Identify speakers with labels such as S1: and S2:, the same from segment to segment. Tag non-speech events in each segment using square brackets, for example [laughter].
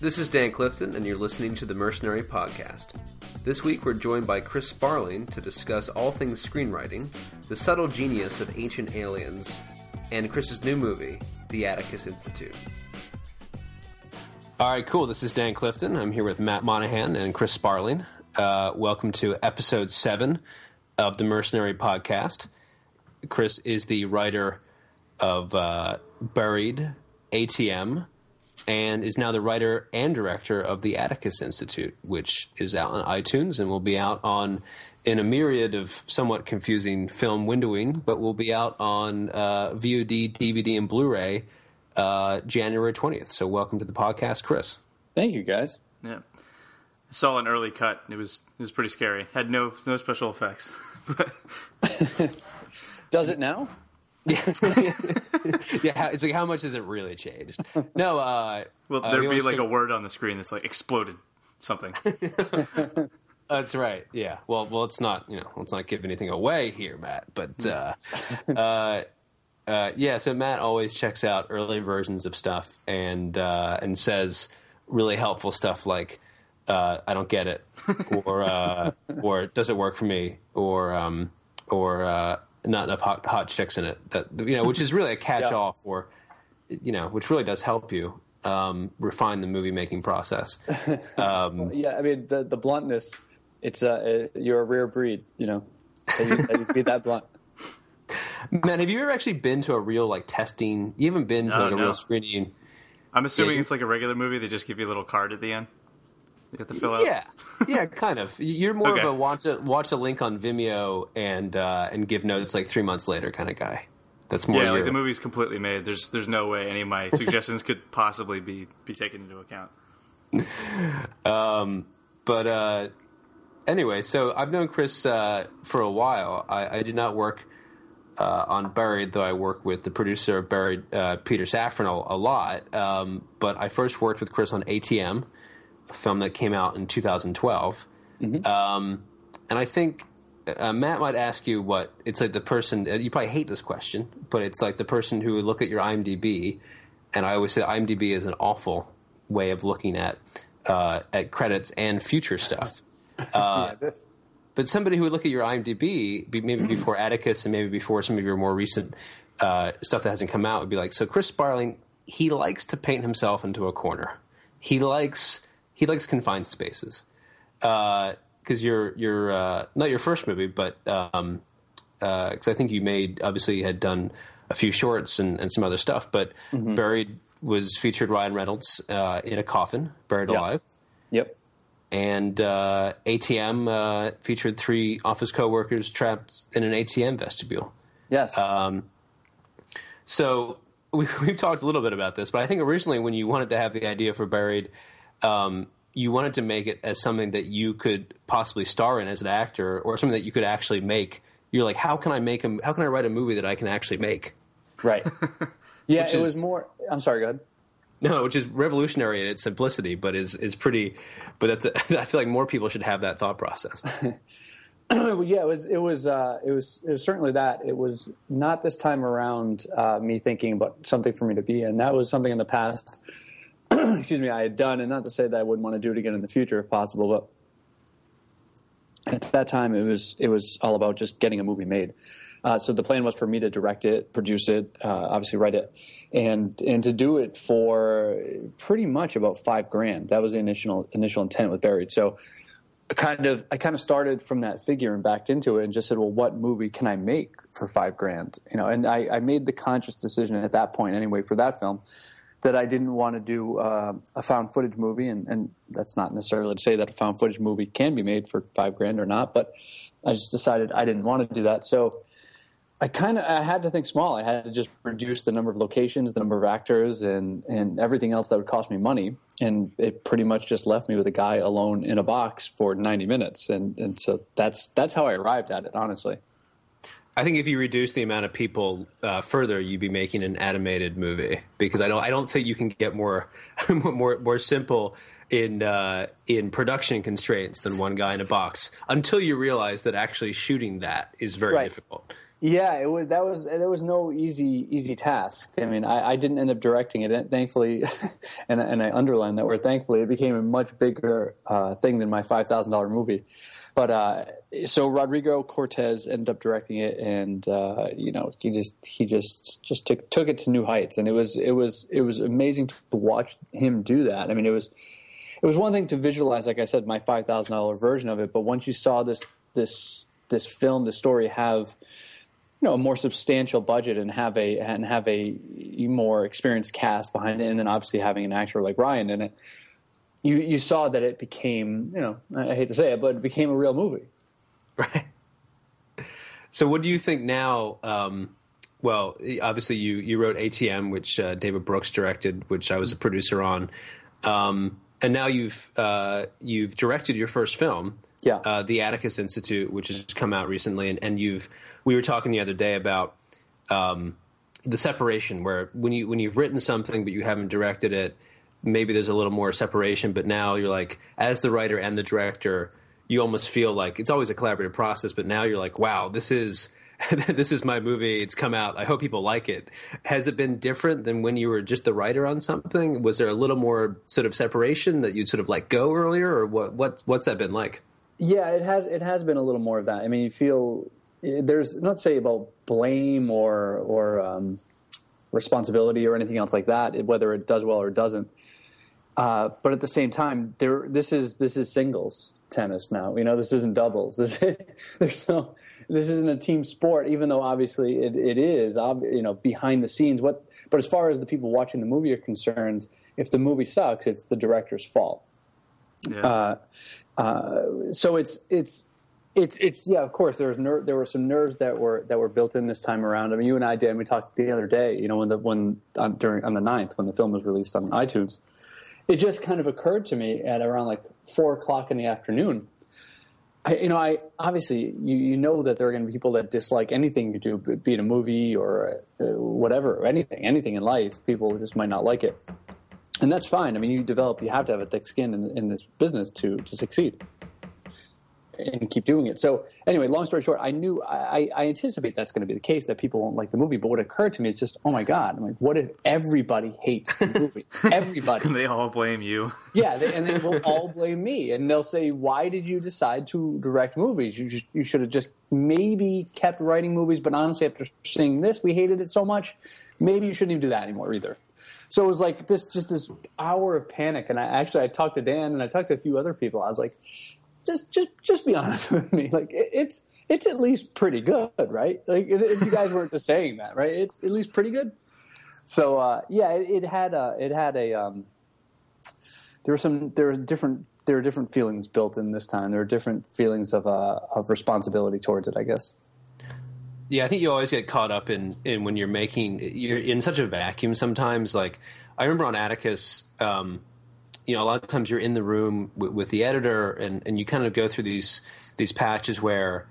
S1: This is Dan Clifton, and you're listening to the Mercenary Podcast. This week, we're joined by Chris Sparling to discuss all things screenwriting, the subtle genius of ancient aliens, and Chris's new movie, The Atticus Institute. All right, cool. This is Dan Clifton. I'm here with Matt Monahan and Chris Sparling. Uh, welcome to episode seven of the Mercenary Podcast. Chris is the writer of uh, Buried, ATM, and is now the writer and director of the Atticus Institute, which is out on iTunes and will be out on in a myriad of somewhat confusing film windowing, but will be out on uh, VOD, DVD, and Blu-ray uh, January twentieth. So, welcome to the podcast, Chris.
S2: Thank you, guys.
S3: Yeah, I saw an early cut. It was it was pretty scary. Had no no special effects. [laughs]
S2: Does it now? [laughs]
S1: yeah, it's like how much has it really changed? No, uh,
S3: Well,
S1: uh,
S3: there'd
S1: we
S3: be like
S1: took-
S3: a word on the screen that's like exploded something. [laughs]
S1: That's right. Yeah. Well, well, it's not. You know, let's not give anything away here, Matt. But uh, [laughs] uh, uh, yeah. So Matt always checks out early versions of stuff and uh, and says really helpful stuff like, uh, "I don't get it," or uh, or "Does it work for me?" or um, or uh, "Not enough hot, hot chicks in it." That you know, which is really a [laughs] catch-all for you know, which really does help you um, refine the movie making process. [laughs] Um,
S2: Yeah, I mean the the bluntness. It's uh, uh, you're a rare breed, you know. That you, that you be that blunt. [laughs]
S1: Man, have you ever actually been to a real like testing? You haven't been to
S3: No,
S1: like a
S3: no.
S1: real screening?
S3: I'm assuming
S1: you-
S3: it's like a regular movie. They just give you a little card at the end. You have to fill out.
S1: Yeah, yeah, kind of. You're more
S3: Okay.
S1: of a watch a watch a link on Vimeo and uh, and give notes like three months later kind of guy. That's more.
S3: Yeah, like the movie's completely made. There's there's no way any of my [laughs] suggestions could possibly be be taken into account. [laughs]
S1: But uh, anyway, so I've known Chris uh, for a while. I, I did not work uh, on Buried, though I work with the producer of Buried, uh, Peter Safran, a, a lot. Um, but I first worked with Chris on ATM, film that came out in 2012. Um, and I think uh, Matt might ask you what it's like the person, uh, you probably hate this question, but it's like the person who would look at your IMDb. And I always say IMDb is an awful way of looking at uh, at credits and future stuff. [laughs]
S2: yeah, this.
S1: But somebody who would look at your IMDb, maybe before Atticus and maybe before some of your more recent uh, stuff that hasn't come out, would be like, so Chris Sparling, he likes to paint himself into a corner. He likes he likes confined spaces because you're you're uh, not your first movie, but um, because I think you made obviously you had done a few shorts and, and some other stuff, but Buried was featured Ryan Reynolds uh, in a coffin, buried
S2: Yeah.
S1: alive
S2: Yep.
S1: and uh, ATM uh, featured three office coworkers trapped in an ATM vestibule.
S2: Yes.
S1: Um, So [laughs] we, we've talked a little bit about this, but I think originally when you wanted to have the idea for Buried, um, you wanted to make it as something that you could possibly star in as an actor, or something that you could actually make. You're like, how can I make a, How can I write a movie that I can actually make?
S2: right. [laughs] Yeah,
S1: Which
S2: it was more. I'm sorry. Go ahead.
S1: No, which is revolutionary in its simplicity, but is is pretty. But that's [laughs] I feel like more people should have that thought process. [laughs]
S2: Well, yeah, it was. It was. Uh, it was. It was certainly that. It was not this time around. Uh, me thinking about something for me to be in. That was something in the past. [clears throat] excuse me. I had done, and not to say that I wouldn't want to do it again in the future if possible, but at that time it was. It was all about just getting a movie made. Uh, so the plan was for me to direct it, produce it, uh, obviously write it, and and to do it for pretty much about five grand. That was the initial initial intent with Buried. So I kind of I kind of started from that figure and backed into it and just said, well, what movie can I make for five grand? You know, and I, I made the conscious decision at that point anyway for that film that I didn't want to do uh, a found footage movie, and, and that's not necessarily to say that a found footage movie can be made for five grand or not, but I just decided I didn't want to do that. So I kind of I had to think small. I had to just reduce the number of locations, the number of actors, and and everything else that would cost me money. And it pretty much just left me with a guy alone in a box for ninety minutes. And and so that's that's how I arrived at it. Honestly,
S1: I think if you reduce the amount of people uh, further, you'd be making an animated movie because I don't I don't think you can get more [laughs] more more simple in uh, in production constraints than one guy in a box until you realize that actually shooting that is very
S2: Right.
S1: difficult.
S2: Yeah, it was that was there was no easy easy task. I mean, I, I didn't end up directing it, thankfully, and [laughs] and I underline that word. Thankfully, it became a much bigger uh, thing than my five thousand dollar movie. But uh, so Rodrigo Cortés ended up directing it, and uh, you know he just he just just took took it to new heights, and it was it was it was amazing to watch him do that. I mean, it was it was one thing to visualize, like I said, my five thousand dollar version of it, but once you saw this this this film, the story have you know a more substantial budget and have a and have a more experienced cast behind it, and then obviously having an actor like Ryan in it, you you saw that it became you know I hate to say it, but it became a real movie.
S1: Right. So, what do you think now? Um, well, obviously, you you wrote ATM, which uh, David Brooks directed, which I was a producer on, um, and now you've uh, you've directed your first film,
S2: Yeah.
S1: uh, the Atticus Institute, which has come out recently, and, and you've we were talking the other day about um, the separation where when you when you've written something but you haven't directed it, maybe there's a little more separation. But now you're like, as the writer and the director, you almost feel like it's always a collaborative process. But now you're like, wow, this is [laughs] this is my movie. It's come out. I hope people like it. Has it been different than when you were just the writer on something? Was there a little more sort of separation that you'd sort of let go earlier, or what? What what's that been like?
S2: Yeah, it has. It has been a little more of that. I mean, you feel there's not say about blame or or um, responsibility or anything else like that, whether it does well or doesn't. Uh, but at the same time, there this is this is singles tennis now. You know, this isn't doubles. [laughs] This is, there's no this isn't a team sport, even though obviously it, it is. ob- You know, behind the scenes. What? But as far as the people watching the movie are concerned, if the movie sucks, it's the director's fault.
S3: Yeah.
S2: Uh, uh, so it's it's it's it's yeah. Of course, there was ner- there were some nerves that were that were built in this time around. I mean, you and I did. We talked the other day. You know, when the when on, during on the 9th, when the film was released on iTunes, it just kind of occurred to me at around like four o'clock in the afternoon. I, you know, I obviously you, you know that there are going to be people that dislike anything you do, be it a movie or uh, whatever, anything, anything in life. People just might not like it, and that's fine. I mean, you develop, you have to have a thick skin in, in this business to to succeed and keep doing it. So anyway, long story short, I knew I, I anticipate that's going to be the case that people won't like the movie. But what occurred to me is just, oh my god, I'm like, what if everybody hates the movie? [laughs] everybody.
S3: they all blame you.
S2: Yeah, they, and they will [laughs] all blame me, and they'll say, "Why did you decide to direct movies? You just, you should have just maybe kept writing movies." But honestly, after seeing this, we hated it so much. Maybe you shouldn't even do that anymore either. So it was like this, just this hour of panic. And I actually, I talked to Dan and I talked to a few other people. I was like, just, just, just be [laughs] honest with me. Like it, it's, it's at least pretty good, right? Like if you guys weren't just saying that, right? It's at least pretty good. So uh, yeah, it, it had a, it had a. Um, there were some there were different there are different feelings built in this time. There are different feelings of uh, of responsibility towards it, I guess.
S1: Yeah, I think you always get caught up in, in when you're making you're in such a vacuum sometimes. Like I remember on Atticus, um, you know, a lot of times you're in the room with, with the editor, and, and you kind of go through these these patches where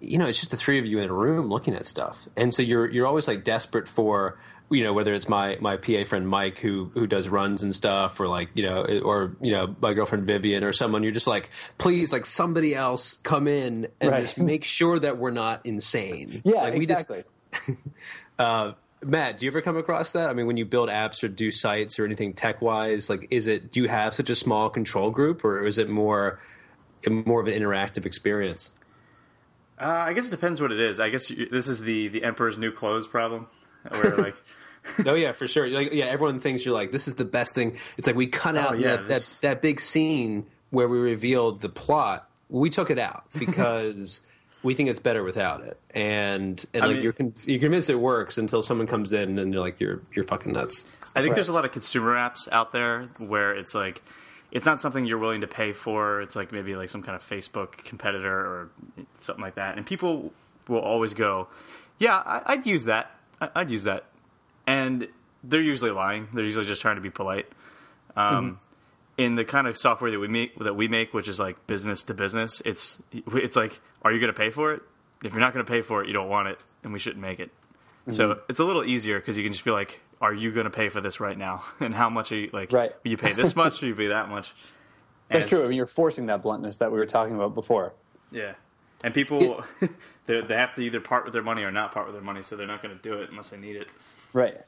S1: you know it's just the three of you in a room looking at stuff, and so you're you're always like desperate for you know whether it's my my PA friend Mike who who does runs and stuff, or like you know, or you know my girlfriend Vivian or someone. You're just like, please, like somebody else come in and
S2: Right.
S1: just make sure that we're not insane. [laughs]
S2: Yeah,
S1: Like, we just-
S2: exactly. [laughs]
S1: uh, Matt, do you ever come across that? I mean, when you build apps or do sites or anything tech wise, like, is it do you have such a small control group, or is it more more of an interactive experience?
S3: Uh, I guess it depends what it is. I guess you, this is the the emperor's new clothes problem, where like [laughs]
S1: oh yeah, for sure. Like, yeah, everyone thinks you're like this is the best thing. It's like we cut out
S3: Oh, yeah,
S1: that,
S3: this-
S1: that that big scene where we revealed the plot. We took it out because. We think it's better without it, and and
S3: I
S1: like
S3: mean-
S1: you're con- you're convinced it works until someone comes in and you're like you're you're fucking nuts.
S3: I think
S2: Right.
S3: there's a lot of consumer apps out there where it's like it's not something you're willing to pay for. It's like maybe like some kind of Facebook competitor or something like that, and people will always go, "Yeah, I, I'd use that. I, I'd use that," and they're usually lying. They're usually just trying to be polite. Um, In the kind of software that we make, that we make, which is like business to business, it's it's like, are you going to pay for it? If you're not going to pay for it, you don't want it, and we shouldn't make it. Mm-hmm. So it's a little easier because you can just be like, "Are you going to pay for this right now? [laughs] And how much are you like?
S2: Right.
S3: Will you pay this much? or you pay that much?" And
S2: That's true. I mean, you're forcing that bluntness that we were talking about before.
S3: Yeah, and people [laughs] they they have to either part with their money or not part with their money, so they're not going to do it unless they need it.
S2: Right.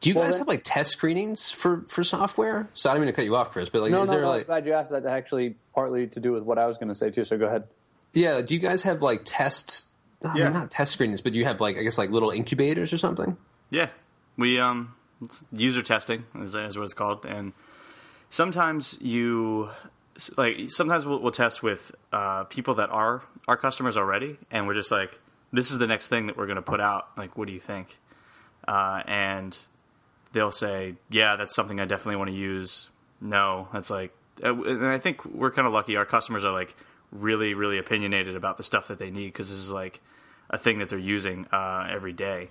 S1: Do you
S2: Well,
S1: guys
S2: then-
S1: have like test screenings for for software? So I don't mean to cut you off, Chris, but like,
S2: No,
S1: is
S2: no,
S1: there
S2: no. I'm
S1: like,
S2: glad you asked that. Actually, partly to do with what I was going to say too. So go ahead.
S1: yeah? Do you guys have like test? I mean,
S3: Yeah.
S1: not test screenings, but you have like I guess like little incubators or something.
S3: Yeah, we um it's user testing is, is what it's called, and sometimes you like sometimes we'll, we'll test with uh, people that are our customers already, and we're just like, this is the next thing that we're going to put out. Like, what do you think? Uh, and they'll say, yeah, that's something I definitely want to use. No, that's like, uh, and I think we're kind of lucky. Our customers are like really, really opinionated about the stuff that they need because this is like a thing that they're using uh, every day.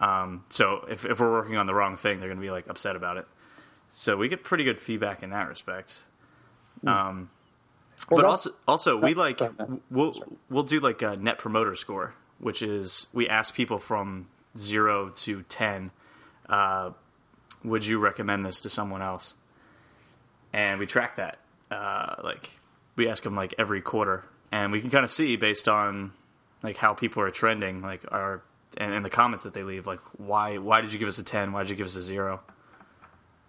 S3: Um, so if, if we're working on the wrong thing, they're going to be like upset about it. So we get pretty good feedback in that respect. Um, but also, also we like
S2: sorry,
S3: we'll we'll do like a net promoter score, which is we ask people from zero to ten, uh, would you recommend this to someone else? And we track that. Uh, like we ask them like every quarter, and we can kind of see based on like how people are trending, like our and, and the comments that they leave, like why why did you give us a ten? Why did you give us a zero?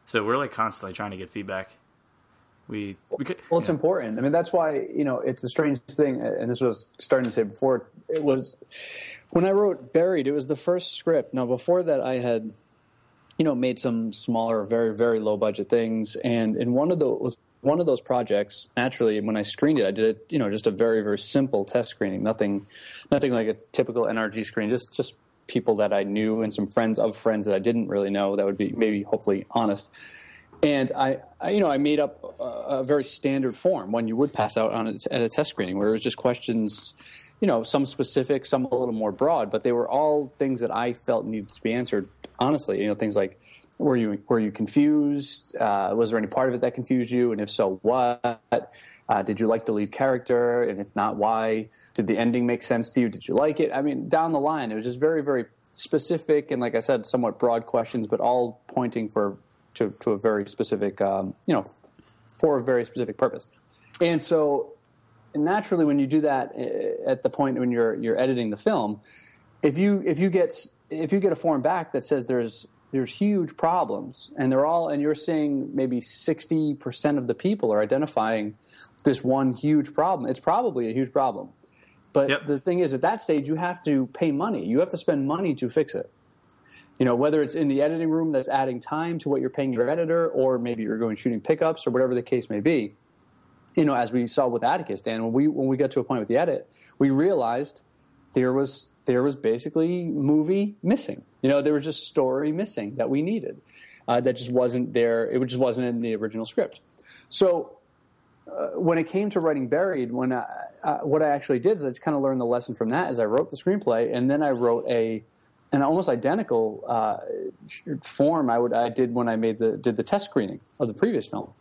S3: So we're like constantly trying to get feedback. We we could
S2: Well, it's
S3: yeah.
S2: important. I mean, that's why you know it's a strange thing, and this was starting to say before. It was when I wrote Buried. It was the first script. Now, before that, I had you know made some smaller, very very low budget things, and in one of those one of those projects, naturally, when I screened it, I did it, you know just a very very simple test screening. Nothing, nothing like a typical NRG screen. Just just people that I knew and some friends of friends that I didn't really know. That would be maybe hopefully honest and I, I, you know, I made up a, a very standard form, one you would pass out on a, at a test screening, where it was just questions, you know, some specific, some a little more broad, but they were all things that I felt needed to be answered honestly. You know, things like, were you were you confused? Uh, was there any part of it that confused you? And if so, what? Uh, did you like the lead character? And if not, why? Did the ending make sense to you? Did you like it? I mean, down the line, it was just very, very specific and, like I said, somewhat broad questions, but all pointing for to, to a very specific, um, you know, for a very specific purpose. And so, naturally, when you do that uh, at the point when you're you're editing the film, if you if you get if you get a form back that says there's there's huge problems and they're all and you're seeing maybe 60% of the people are identifying this one huge problem it's probably a huge problem. But
S3: Yep.
S2: the thing is at that stage you have to pay money. You have to spend money to fix it. You know whether it's in the editing room that's adding time to what you're paying your editor or maybe you're going shooting pickups or whatever the case may be you know as we saw with atticus dan when we when we got to a point with the edit we realized there was there was basically movie missing. You know there was just story missing that we needed uh, that just wasn't there. It just wasn't in the original script. So uh, when it came to writing buried when I, uh, what i actually did is i kind of learned the lesson from that as i wrote the screenplay and then i wrote a an almost identical uh, form I would I did when I made the did the test screening of the previous film,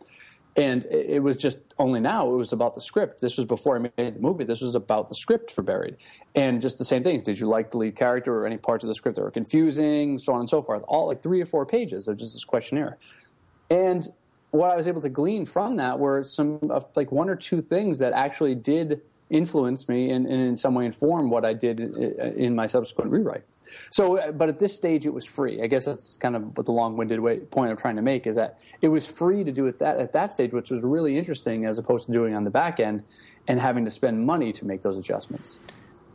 S2: and it, was just only now it was about the script. This was before I made the movie. This was about the script for Buried, and just the same things. Did you like the lead character or any parts of the script that were confusing, so on and so forth? All like three or four pages of just this questionnaire, and what I was able to glean from that were some like one or two things that actually did influence me and, and in some way inform what I did in, in my subsequent rewrite. So, uh, but at this stage, it was free. I guess that's kind of what the long-winded way, point I'm trying to make is that it was free to do it that at that stage, which was really interesting as opposed to doing on the back end and having to spend money to make those adjustments.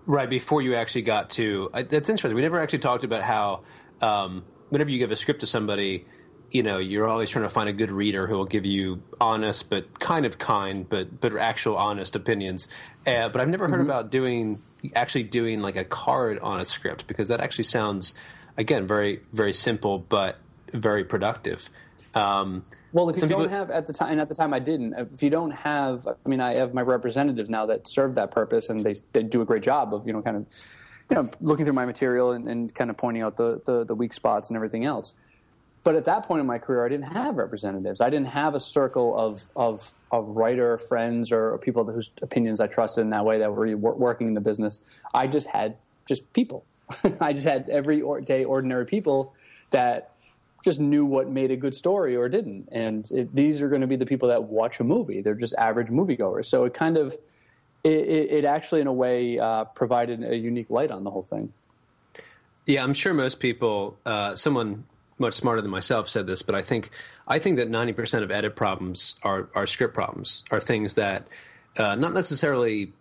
S1: Right before you actually got to that's interesting. We never actually talked about how um, whenever you give a script to somebody, you know, you're always trying to find a good reader who will give you honest but kind of kind but but actual honest opinions. Uh, but I've never heard about doing actually doing like a card on a script because that actually sounds again very very simple but very productive. Um,
S2: Well, if you don't
S1: people-
S2: have at the time, and at the time I didn't. If you don't have, I mean, I have my representatives now that serve that purpose, and they they do a great job of you know kind of you know looking through my material and, and kind of pointing out the, the the weak spots and everything else. But at that point in my career, I didn't have representatives. I didn't have a circle of of of writer friends or people whose opinions I trusted in that way that were wor- working in the business. I just had just people. [laughs] I just had everyday ordinary people that just knew what made a good story or didn't. And it, these are going to be the people that watch a movie. They're just average moviegoers. So it kind of it, it actually, in a way, uh, provided a unique light on the whole thing.
S1: Yeah, I'm sure most people, uh, someone much smarter than myself said this, but I think I think that 90% of edit problems are are script problems, are things that uh, not necessarily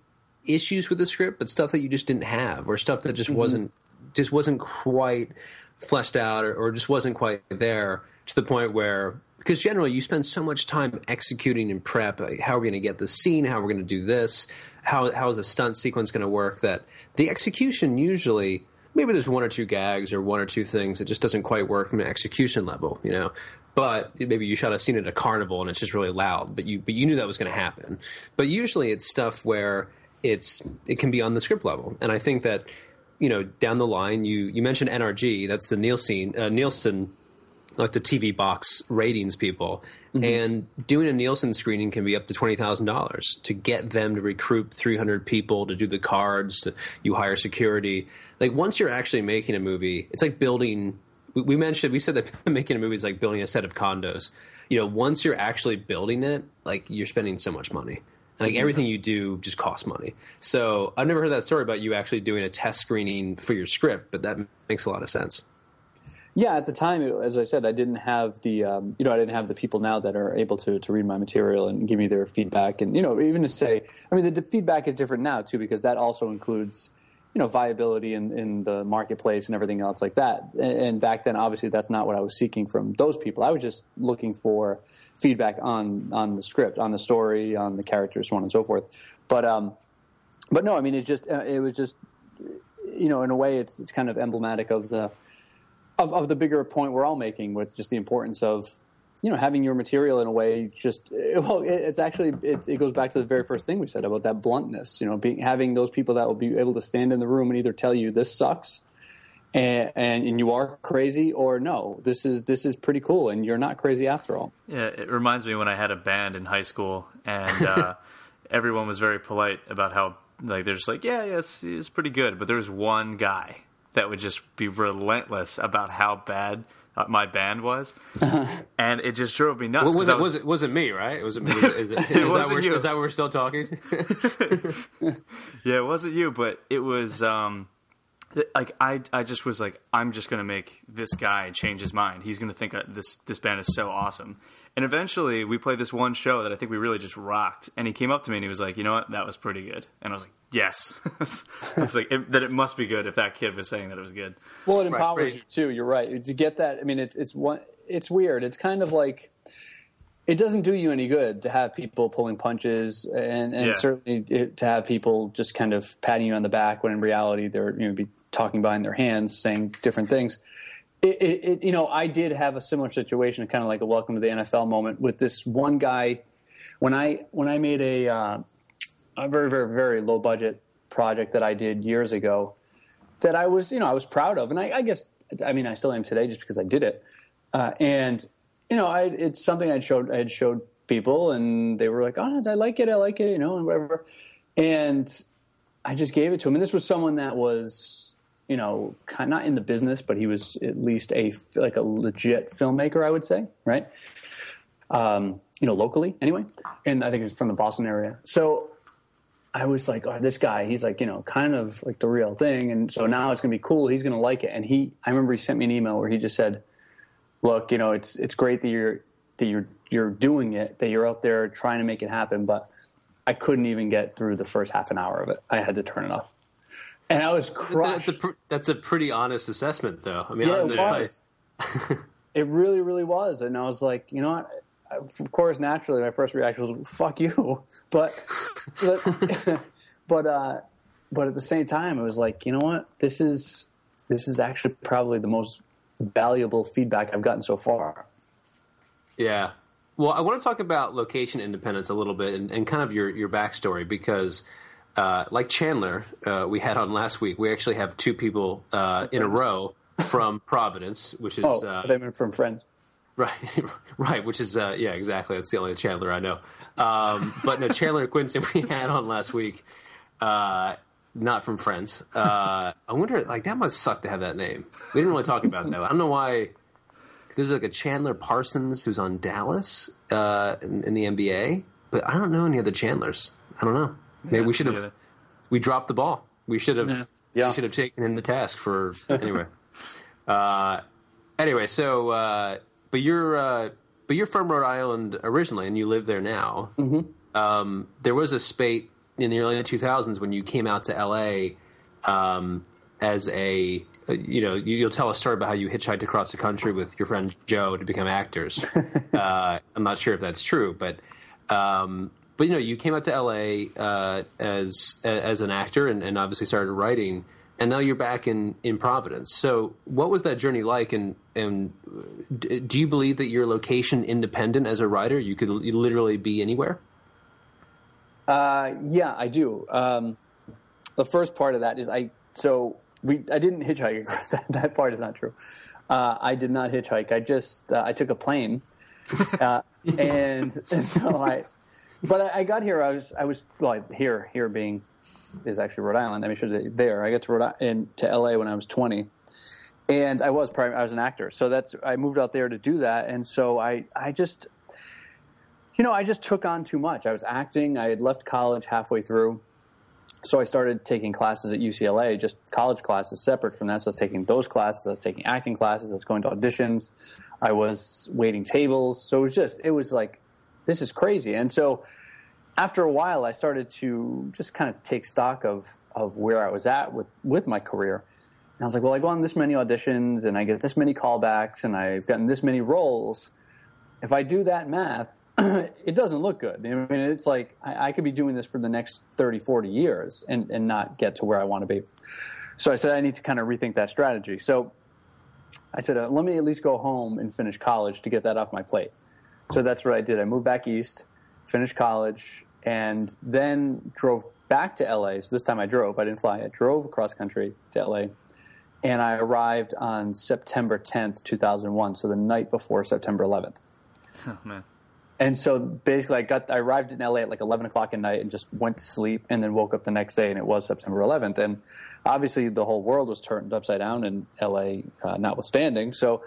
S1: issues with the script, but stuff that you just didn't have, or stuff that just mm-hmm. wasn't just wasn't quite fleshed out, or, or just wasn't quite there to the point where because generally you spend so much time executing and prep like how are we going to get the scene? How are we're going to do this? How how is a stunt sequence going to work? That the execution usually maybe there's one or two gags or one or two things that just doesn't quite work from an execution level you know but maybe you shot a scene at a carnival and it's just really loud but you but you knew that was going to happen but usually it's stuff where it's it can be on the script level and i think that you know down the line you you mentioned nrg that's the nielsen uh, nielsen like the TV box ratings people. Mm-hmm. And doing a Nielsen screening can be up to twenty thousand dollars to get them to recruit three hundred people to do the cards. To, you hire security. Like once you're actually making a movie, it's like building. We, we mentioned we said that [laughs] making a movie is like building a set of condos. You know, once you're actually building it, like you're spending so much money. like mm-hmm. everything you do just costs money. So I've never heard that story about you actually doing a test screening for your script, but that makes a lot of sense.
S2: Yeah, at the time, as I said, I didn't have the um, you know I didn't have the people now that are able to to read my material and give me their feedback, and you know even to say, I mean, the, the feedback is different now too because that also includes you know viability in, in the marketplace and everything else like that. And, and, back then, obviously, that's not what I was seeking from those people. I was just looking for feedback on on the script, on the story, on the characters, so on and so forth. But um, but no, I mean, it just uh, it was just you know in a way, it's it's kind of emblematic of the of, of the bigger point we're all making with just the importance of you know having your material in a way just [laughs] well it's actually it, it, goes back to the very first thing we said about that bluntness you know being having those people that will be able to stand in the room and either tell you this sucks and, and, and you are crazy or no this is this is pretty cool and you're not crazy after all.
S3: Yeah it reminds me when i had a band in high school and uh, [laughs] everyone was very polite about how like they're just like yeah yes yeah, it's pretty good but there was one guy that would just be relentless about how bad uh, my band was, uh-huh. and it just drove me nuts.
S1: Well, was, it, was, it, was it me? Right? Was it? Was [laughs] it, is, it, is, it wasn't that you. is that we're still talking? [laughs]
S3: yeah, it wasn't you, but it was. Um, like I, I just was like, I'm just gonna make this guy change his mind. He's gonna think this this band is so awesome, and eventually, we played this one show that I think we really just rocked. And he came up to me and he was like, "You know what? That was pretty good." And I was like, "Yes." [laughs] I was like, it, "That it must be good if that kid was saying that it was good."
S2: Well, it empowers right. you too. You're right. To get that, I mean, it's it's one. It's weird. It's kind of like it doesn't do you any good to have people pulling punches, and, and yeah. certainly it, to have people just kind of patting you on the back when in reality they're you know be talking behind their hands, saying different things it, it, you know, I did have a similar situation, kind of like a welcome to the NFL moment with this one guy. When I when I made a uh, a very very very low budget project that I did years ago, that I was you know I was proud of, and I, I guess I mean I still am today just because I did it, uh, and you know I, it's something I'd showed I had showed people, and they were like, oh, I like it, I like it, you know, and whatever, and I just gave it to him, and this was someone that was you know, not in the business, but he was at least a like a legit filmmaker, I would say, right? Um, you know, locally anyway, and I think he's from the Boston area. So I was like, oh, this guy, he's like, you know, kind of like the real thing, and so now it's gonna be cool. He's gonna like it, and he, I remember he sent me an email where he just said, look, you know, it's it's great that you're that you're you're doing it, that you're out there trying to make it happen, but I couldn't even get through the first half an hour of it. I had to turn it off and I was crushed.
S1: That's a, that's a pretty honest assessment, though. I mean,
S2: yeah, it was. [laughs] it really, really was, and I was like, you know what? Of course, naturally, my first reaction was "fuck you," [laughs] but but [laughs] but, uh, but at the same time, it was like, you know what? This is this is actually probably the most valuable feedback I've gotten so far.
S1: Yeah. Well, I want to talk about location independence a little bit and, and kind of your your backstory because uh, like Chandler, uh, we had on last week, we actually have two people uh, in a row [laughs] from Providence, which is.
S2: Oh, uh, they meant from Friends.
S1: Right, [laughs] right, which is, uh, yeah, exactly. That's the only Chandler I know. Um, but no, Chandler Quinton [laughs] we had on last week, uh, not from Friends. I wonder, like, that must suck to have that name. We didn't really talk about it, though. I don't know why. There's like a Chandler Parsons who's on Dallas in, in the NBA, but I don't know any other Chandlers. I don't know. Maybe
S3: Yeah,
S1: we should have
S3: yeah.
S1: we dropped the ball. We should have
S2: Yeah.
S1: should have taken him the task for [laughs] anyway. uh, anyway, so uh, but you're uh, but you're from Rhode Island originally, and you live there now. Mm-hmm. Um, there was a spate in the early 2000s when you came out to LA um, as a uh, you know you, you'll tell a story about how you hitchhiked across the country with your friend Joe to become actors. [laughs] uh, I'm not sure if that's true, but um, but you know you came out to LA uh, as as an actor and, and obviously started writing, and now you're back in in Providence. So what was that journey like? And and do you believe that you're location independent as a writer? You could literally be anywhere.
S2: Uh, yeah, I do. Um, the first part of that is I. So we, I didn't hitchhike. [laughs] that, that part is not true. Uh, I did not hitchhike. I just uh, I took a plane, [laughs] uh, and, and so I. But I, I got here. I was I was well here here being is actually Rhode Island. I mean, should there. I got to Rhode in to L.A. when I was twenty, and I was prim- I was an actor. So that's I moved out there to do that, and so I I just you know, I just took on too much. I was acting. I had left college halfway through. So I started taking classes at UCLA, just college classes separate from that. So I was taking those classes. I was taking acting classes. I was going to auditions. I was waiting tables. So it was just, it was like, this is crazy. And so after a while, I started to just kind of take stock of, of where I was at with, with my career. And I was like, well, I go on this many auditions and I get this many callbacks and I've gotten this many roles if I do that math, [clears throat] it doesn't look good. I mean, it's like I, I could be doing this for the next 30, 40 years and, and not get to where I want to be. So I said, I need to kind of rethink that strategy. So I said, uh, let me at least go home and finish college to get that off my plate. So that's what I did. I moved back east, finished college, and then drove back to LA. So this time I drove. I didn't fly. I drove across country to LA. And I arrived on September 10th, 2001. So the night before September 11th.
S3: Oh man.
S2: And so basically, I got I arrived in LA at like 11 o'clock at night and just went to sleep, and then woke up the next day, and it was September 11th. And obviously, the whole world was turned upside down, in LA uh, notwithstanding. So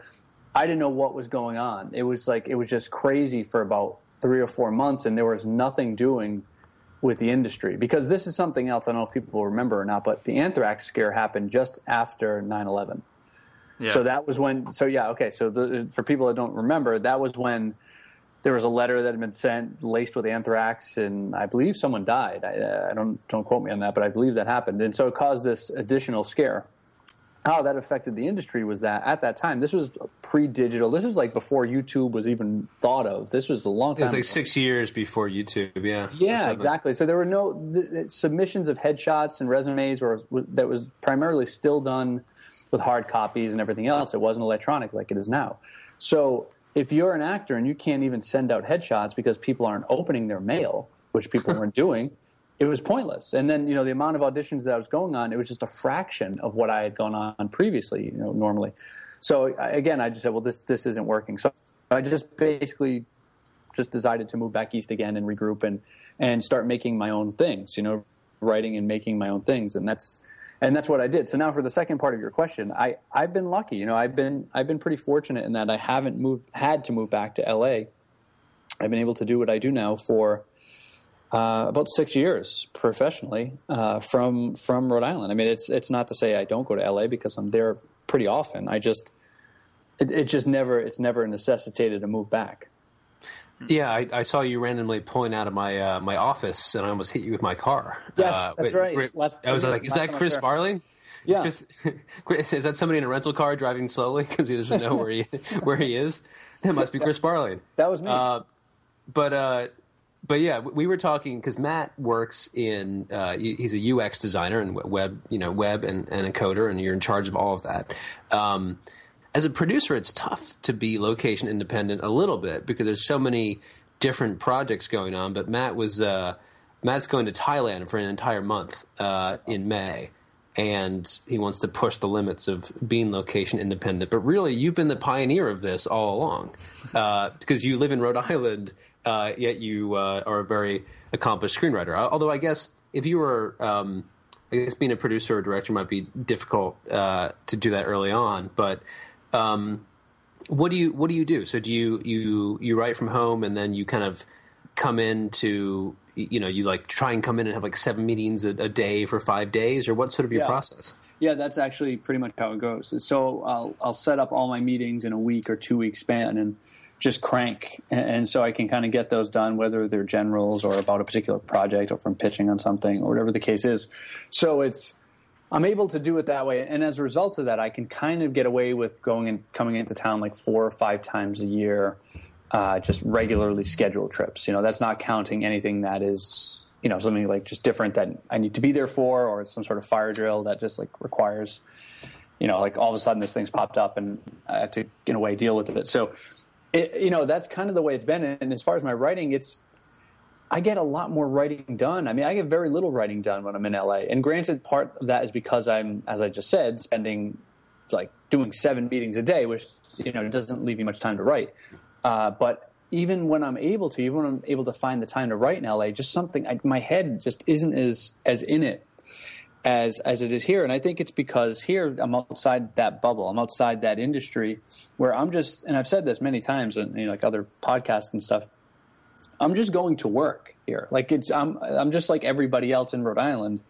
S2: I didn't know what was going on. It was like it was just crazy for about three or four months, and there was nothing doing with the industry because this is something else. I don't know if people will remember or not, but the anthrax scare happened just after 9/11.
S3: Yeah.
S2: So that was when. So yeah, okay. So the, for people that don't remember, that was when there was a letter that had been sent laced with anthrax, and I believe someone died. I, I don't don't quote me on that, but I believe that happened, and so it caused this additional scare. How that affected the industry was that at that time, this was pre-digital. This was like before YouTube was even thought of. This was a long time.
S1: It was like
S2: ago.
S1: six years before YouTube. Yeah.
S2: Yeah, exactly. So there were no submissions of headshots and resumes, or that was primarily still done with hard copies and everything else. It wasn't electronic like it is now. So if you're an actor and you can't even send out headshots because people aren't opening their mail, which people weren't [laughs] doing, it was pointless. And then you know the amount of auditions that I was going on, it was just a fraction of what I had gone on previously. You know, normally. So again, I just said, well, this this isn't working. So I just basically just decided to move back east again and regroup and and start making my own things. You know, writing and making my own things, and that's and that's what I did. So now for the second part of your question, I I've been lucky. You know, I've been I've been pretty fortunate in that I haven't moved had to move back to L.A. I've been able to do what I do now for. Uh, about six years professionally uh, from from Rhode Island. I mean, it's it's not to say I don't go to LA because I'm there pretty often. I just it, it just never it's never necessitated a move back.
S1: Yeah, I, I saw you randomly pulling out of my uh, my office, and I almost hit you with my car.
S2: Yes,
S1: Uh,
S2: that's
S1: wait,
S2: right.
S1: wait,
S2: Last-
S1: I was like, "Is that Chris. Sparling?"
S2: Yeah.
S1: Is, [laughs] Chris, is that somebody in a rental car driving slowly [laughs] because he doesn't know where he [laughs] where he is? That must be Chris Sparling.
S2: That was me.
S1: Uh, but uh, but yeah, we were talking because Matt works in uh, he's a UX designer and web you know web and, and a coder, and you're in charge of all of that. Um, as a producer, it's tough to be location independent a little bit because there's so many different projects going on. But Matt was uh, Matt's going to Thailand for an entire month uh, in May. And he wants to push the limits of being location independent. But really, you've been the pioneer of this all along, uh, because you live in Rhode Island, uh, yet you uh, are a very accomplished screenwriter. Although I guess if you were, um, I guess being a producer or director might be difficult uh, to do that early on. But um, what do you what do you do? So do you you you write from home and then you kind of come in to you know you like try and come in and have like seven meetings a, a day for five days, or what's sort of your
S2: Yeah.
S1: process?
S2: Yeah, that's actually pretty much how it goes. So I'll I'll set up all my meetings in a week or two week span and just crank, and, so I can kind of get those done, whether they're generals or about a particular project or from pitching on something or whatever the case is. So it's I'm able to do it that way, and as a result of that, I can kind of get away with going and coming into town like four or five times a year, uh, just regularly scheduled trips. You know, that's not counting anything that is you know something like just different that I need to be there for, or some sort of fire drill that just like requires, you know, like all of a sudden this thing's popped up and I have to in a way deal with it. So, it, you know, that's kind of the way it's been. And as far as my writing, it's I get a lot more writing done. I mean, I get very little writing done when I'm in LA. And granted, part of that is because I'm, as I just said, spending like doing seven meetings a day, which you know doesn't leave me much time to write. Uh, but even when I'm able to, even when I'm able to find the time to write in LA, just something I, my head just isn't as as in it as as it is here. And I think it's because here I'm outside that bubble. I'm outside that industry where I'm just, and I've said this many times in you know, like other podcasts and stuff. I'm just going to work here. Like it's I'm I'm just like everybody else in Rhode Island.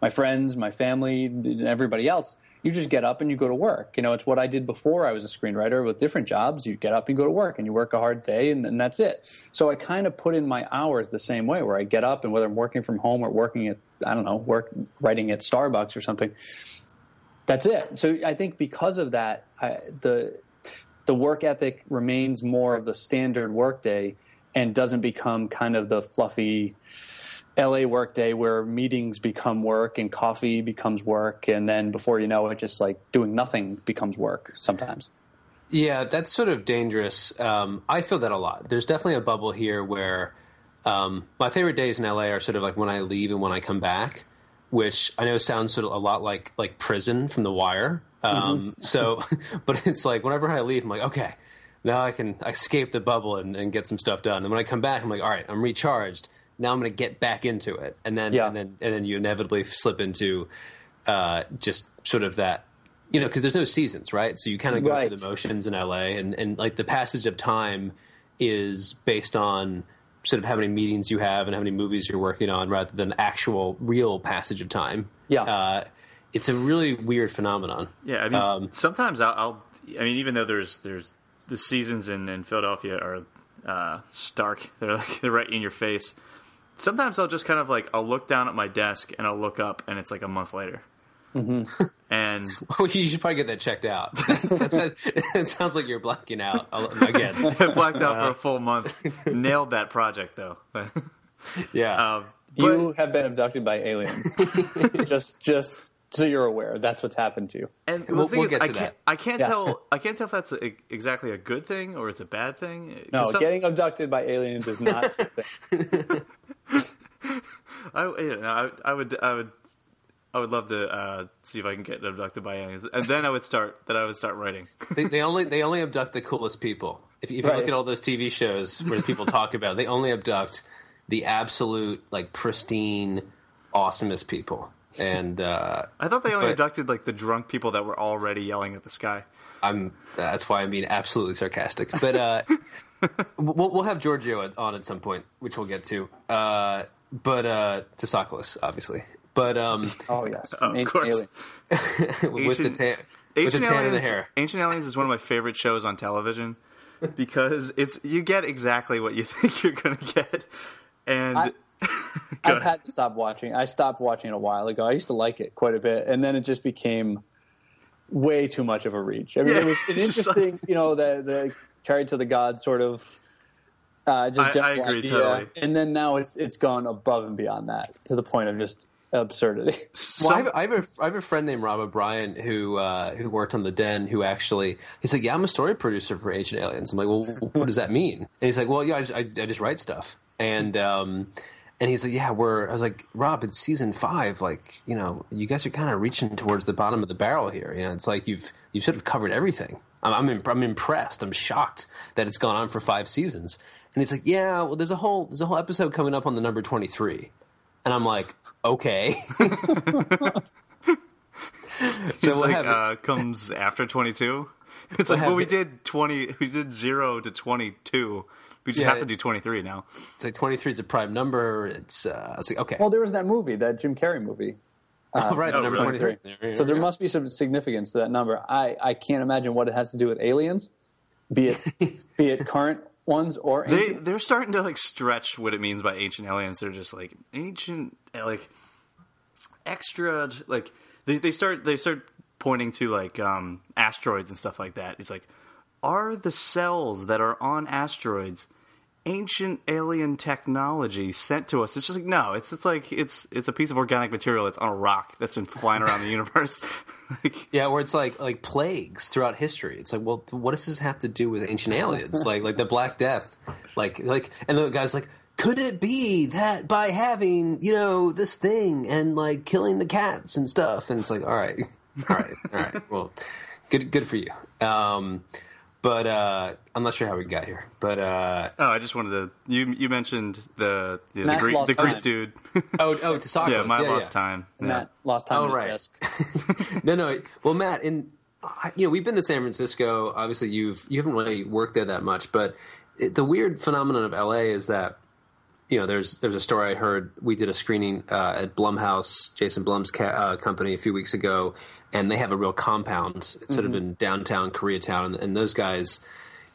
S2: My friends, my family, everybody else. You just get up and you go to work. You know, it's what I did before I was a screenwriter with different jobs. You get up and go to work and you work a hard day and, and that's it. So I kind of put in my hours the same way where I get up and whether I'm working from home or working at I don't know, work writing at Starbucks or something. That's it. So I think because of that, I, the the work ethic remains more of the standard workday and doesn't become kind of the fluffy LA workday where meetings become work and coffee becomes work and then before you know it just like doing nothing becomes work sometimes.
S1: Yeah, that's sort of dangerous. Um, I feel that a lot. There's definitely a bubble here where um, my favorite days in LA are sort of like when I leave and when I come back, which I know sounds sort of a lot like like prison from The Wire. Um, [laughs] So, [laughs] but it's like whenever I leave, I'm like, okay, now I can escape the bubble and, and get some stuff done. And when I come back, I'm like, all right, I'm recharged. Now I'm going to get back into it, and then
S2: Yeah.
S1: and then and then you inevitably slip into uh, just sort of that. You know, because there's no seasons, right? So you kind of go
S2: Right.
S1: through the motions in LA, and, and like the passage of time is based on sort of how many meetings you have and how many movies you're working on, rather than actual real passage of time.
S2: Yeah.
S1: uh, it's a really weird phenomenon.
S3: Yeah, I mean,
S1: Um,
S3: sometimes I'll, I'll. I mean, even though there's there's the seasons in, in Philadelphia are uh, stark. They're like [laughs] they're right in your face. Sometimes I'll just kind of like I'll look down at my desk and I'll look up and it's like a month later. Mm-hmm. And [laughs]
S1: Well, you should probably get that checked out. [laughs] That's it sounds like you're blacking out I'll- again. [laughs]
S3: Blacked out for a full month. Nailed that project though.
S1: Yeah.
S3: um, but,
S2: You have been abducted by aliens. just just so you're aware, that's what's happened to you.
S3: And
S1: We'll-
S3: the thing
S1: we'll
S3: is,
S1: get
S3: I
S1: to
S3: can't,
S1: that.
S3: I can't
S2: Yeah.
S3: tell, I can't tell if that's a, exactly a good thing or it's a bad thing.
S2: No,
S3: some-
S2: getting abducted by aliens is not. A [laughs] thing.
S3: I, you know, I, I would, I would, I would love to uh, see if I can get abducted by aliens, and then I would start. Then I would start writing.
S1: they, they only they only abduct the coolest people. If, you- if you look at all those TV shows where people talk about, it, they only abduct the absolute like pristine, awesomest people. And uh,
S3: I thought they only
S1: But-
S3: abducted like the drunk people that were already yelling at the sky.
S1: I'm that's why I'm being absolutely sarcastic. But uh, we'll, we'll have Giorgio on at some point, which we'll get to. Uh, but uh, Tsoukalos, obviously. But um,
S2: Oh yes,
S3: of
S2: Ancient
S3: course.
S2: alien. [laughs]
S1: with the
S3: Ancient-
S1: ta- with the
S3: Ancient
S1: tan in the
S3: Aliens,
S1: hair.
S3: Ancient Aliens is one of my favorite shows on television because it's you get exactly what you [laughs] think you're going to get, and
S2: I, [laughs] I've
S3: ahead.
S2: had to stop watching. I stopped watching a while ago. I used to like it quite a bit, and then it just became way too much of a reach. I mean,
S3: Yeah,
S2: it was an
S3: it's like-
S2: interesting, you know, the the chariot to the gods sort of. Uh, just
S3: I- I agree
S2: idea.
S3: totally.
S2: And then now it's it's gone above and beyond that to the point of just absurdity. [laughs]
S1: Well, I, have, I, have a, I have a friend named Rob O'Brien who uh, who worked on the Den. Who actually he's like, yeah, I'm a story producer for Ancient Aliens. I'm like, well, what does that mean? And he's like, well, yeah, I just, I, I just write stuff. And um, and he's like, yeah, we're. I was like, Rob, it's season five. Like, you know, you guys are kind of reaching towards the bottom of the barrel here. You know, it's like you've you've sort of covered everything. I'm I'm, imp- I'm impressed. I'm shocked that it's gone on for five seasons. And he's like, yeah, well, there's a whole there's a whole episode coming up on the number twenty three. And I'm like, okay. [laughs]
S3: it's
S1: we'll
S3: like uh, [laughs] comes after 22. It's like, well, we
S1: it-
S3: did 20, we did zero to 22. We just
S1: Yeah,
S3: have to do 23 now.
S1: It's like 23 is a prime number. It's uh, I was like, okay,
S2: Well, there was that movie, that Jim Carrey movie.
S1: Oh, right,
S3: oh,
S1: number
S3: really?
S1: 23. There,
S2: So there
S1: we
S2: must be some significance to that number. I, I can't imagine what it has to do with aliens, be it [laughs] be it current ones or
S3: They
S2: ancient.
S3: they're starting to like stretch what it means by ancient aliens. They're just like ancient, like extra, like they, they start they start pointing to like um, asteroids and stuff like that. It's like, are the cells that are on asteroids ancient alien technology sent to us? It's just like no, it's it's like it's it's a piece of organic material that's on a rock that's been flying around the [laughs] universe. like,
S1: Yeah, where it's like like plagues throughout history. It's like, well, what does this have to do with ancient aliens? [laughs] like like the Black Death, like like, and the guy's like, could it be that by having you know this thing and like killing the cats and stuff? And it's like, all right, all right, all right. [laughs] Well, good good for you. Um, but uh, I'm not sure how we got here. But uh,
S3: oh, I just wanted to. You you mentioned the the, the Greek the Greek dude.
S1: oh oh, to [laughs] Socrates,
S3: yeah, my
S1: yeah,
S3: lost
S1: yeah.
S3: time. Yeah.
S2: Matt lost time
S1: Oh,
S2: on his
S1: right.
S2: desk. [laughs] [laughs]
S1: no, no. Well, Matt, and you know, we've been to San Francisco. Obviously, you've you haven't really worked there that much, but it, the weird phenomenon of LA is that you know, there's there's a story I heard. We did a screening uh, at Blumhouse, Jason Blum's ca- uh, company, a few weeks ago, and they have a real compound, it's sort of in downtown Koreatown, and, and those guys,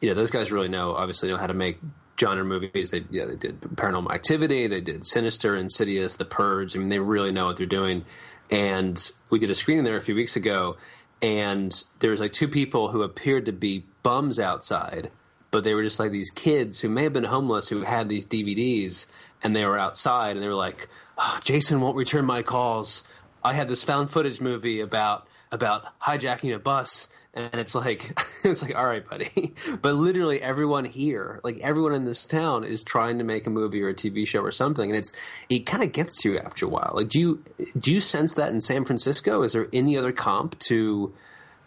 S1: you know, those guys really know, obviously, know how to make genre movies. They yeah, they did Paranormal Activity, they did Sinister, Insidious, The Purge. I mean, they really know what they're doing. And we did a screening there a few weeks ago, and there was like two people who appeared to be bums outside, but they were just like these kids who may have been homeless who had these DVDs, and they were outside, and they were like, oh, "Jason won't return my calls. I had this found footage movie about about hijacking a bus." And it's like, [laughs] it's like, all right, buddy. [laughs] But literally everyone here, like everyone in this town, is trying to make a movie or a TV show or something, and it's it kind of gets you after a while. Like, do you do you sense that in San Francisco? Is there any other comp to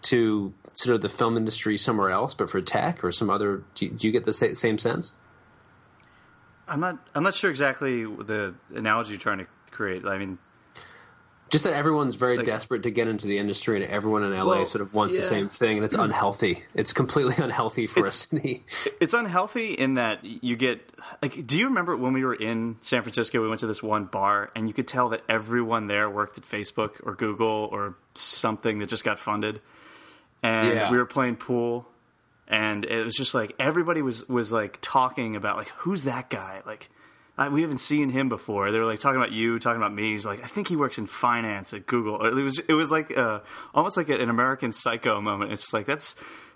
S1: to sort of the film industry somewhere else, but for tech or some other? Do you, do you get the sa- same sense?
S3: I'm not. I'm not sure exactly the analogy you're trying to create. I mean,
S1: Just that everyone's very
S3: Like-
S1: desperate to get into the industry, and everyone in LA
S3: Well,
S1: sort of wants the same thing, and it's [clears throat] unhealthy. It's completely unhealthy for
S3: It's-
S1: a city.
S3: it's unhealthy in that you get like. Do you remember when we were in San Francisco? We went to this one bar, and you could tell that everyone there worked at Facebook or Google or something that just got funded. And
S1: Yeah.
S3: we were playing pool, and it was just like everybody was was like talking about like who's that guy like. I, we haven't seen him before. They were like talking about you, talking about me. He's like, I think he works in finance at Google. Or It was it was like uh, almost like an American Psycho moment. It's like that's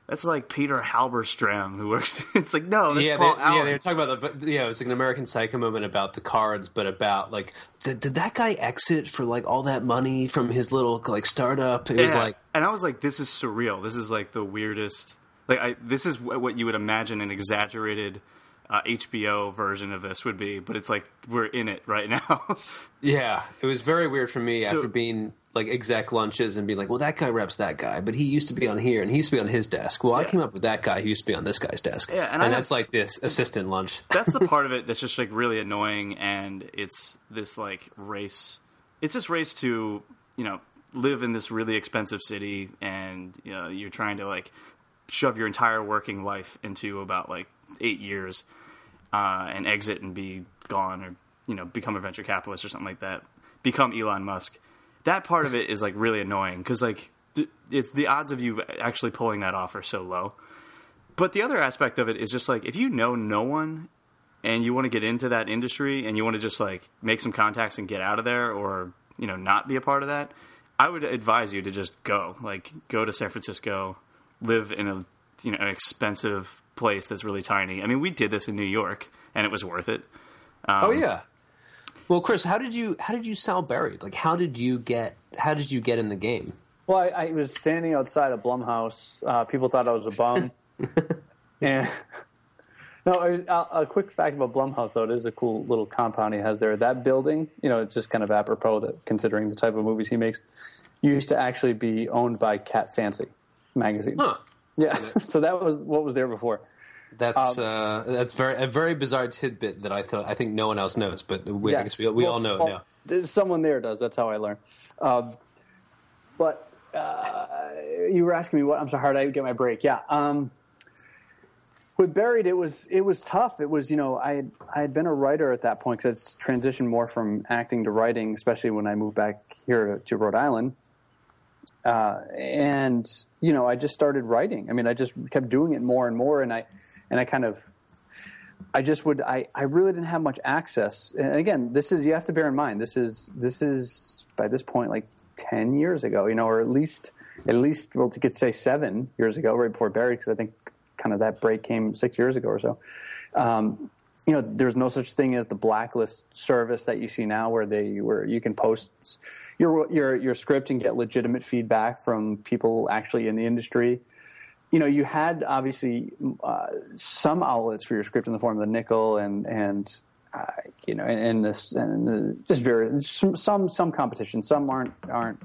S3: that's like Peter Halberstram who works. [laughs] It's like no, that's
S1: yeah, they, yeah, they were talking about the, but, yeah, it was like an American Psycho moment about the cards, but about like, did, did that guy exit for like all that money from his little like startup? It was like,
S3: and I was like, this is surreal. This is like the weirdest. Like, I, this is what you would imagine an exaggerated uh, HBO version of this would be, but it's like we're in it right now. [laughs]
S1: yeah, it was very weird for me
S3: So-
S1: after being like exec lunches and being like, well, that guy reps that guy, but he used to be on here and he used to be on his desk. Well, I came up with that guy who used to be on this guy's desk.
S3: Yeah, and
S1: and,
S3: I have-
S1: that's like this assistant lunch. [laughs]
S3: that's the [laughs] part of it that's just like really annoying and it's this like race it's this race to you know live in this really expensive city and you know you're trying to like shove your entire working life into about like eight years uh, and exit and be gone or you know become a venture capitalist or something like that become elon musk that part of it is like really annoying because like th- it's the odds of you actually pulling that off are so low. But the other aspect of it is just like if you know no one and you want to get into that industry and you want to just like make some contacts and get out of there or you know not be a part of that i would advise you to just go. Like go to san francisco live in a you know an expensive place that's really tiny. I mean we did this in new york and it was worth it.
S1: Oh um, yeah. Well, Chris, how did you how did you sell buried? Like, how did you get how did you get in the game?
S2: Well, I, I was standing outside a Blumhouse. Uh, people thought I was a bum. [laughs] and [laughs] no, a, a quick fact about Blumhouse, though, it is a cool little compound he has there. That building, you know, it's just kind of apropos that considering the type of movies he makes, used to actually be owned by Cat Fancy magazine.
S1: Huh.
S2: Yeah, [laughs] so that was what was there before.
S1: That's
S2: Um,
S1: uh, that's very a very bizarre tidbit that I thought I think no one else knows, but we, I guess we, we
S2: Well,
S1: all know it now.
S2: Someone there does. That's how I learned. Um, but uh, you were asking me what? I'm so hard. I get my break. Yeah. Um, with buried it was it was tough it was you know i had, i had been a writer at that point because it's transitioned more from acting to writing especially when i moved back here to, to rhode island uh, and you know i just started writing i mean i just kept doing it more and more and i and i kind of i just would i i really didn't have much access and again this is you have to bear in mind this is this is by this point like 10 years ago you know or at least at least well to could say seven years ago right before Buried, because i think kind of that break came six years ago or so. Um, you know, there's no such thing as the blacklist service that you see now, where they where you can post your your your script and get legitimate feedback from people actually in the industry. You know, you had obviously uh, some outlets for your script in the form of the Nicholl and and uh, you know, and, this and just very some, some some competition. Some aren't aren't.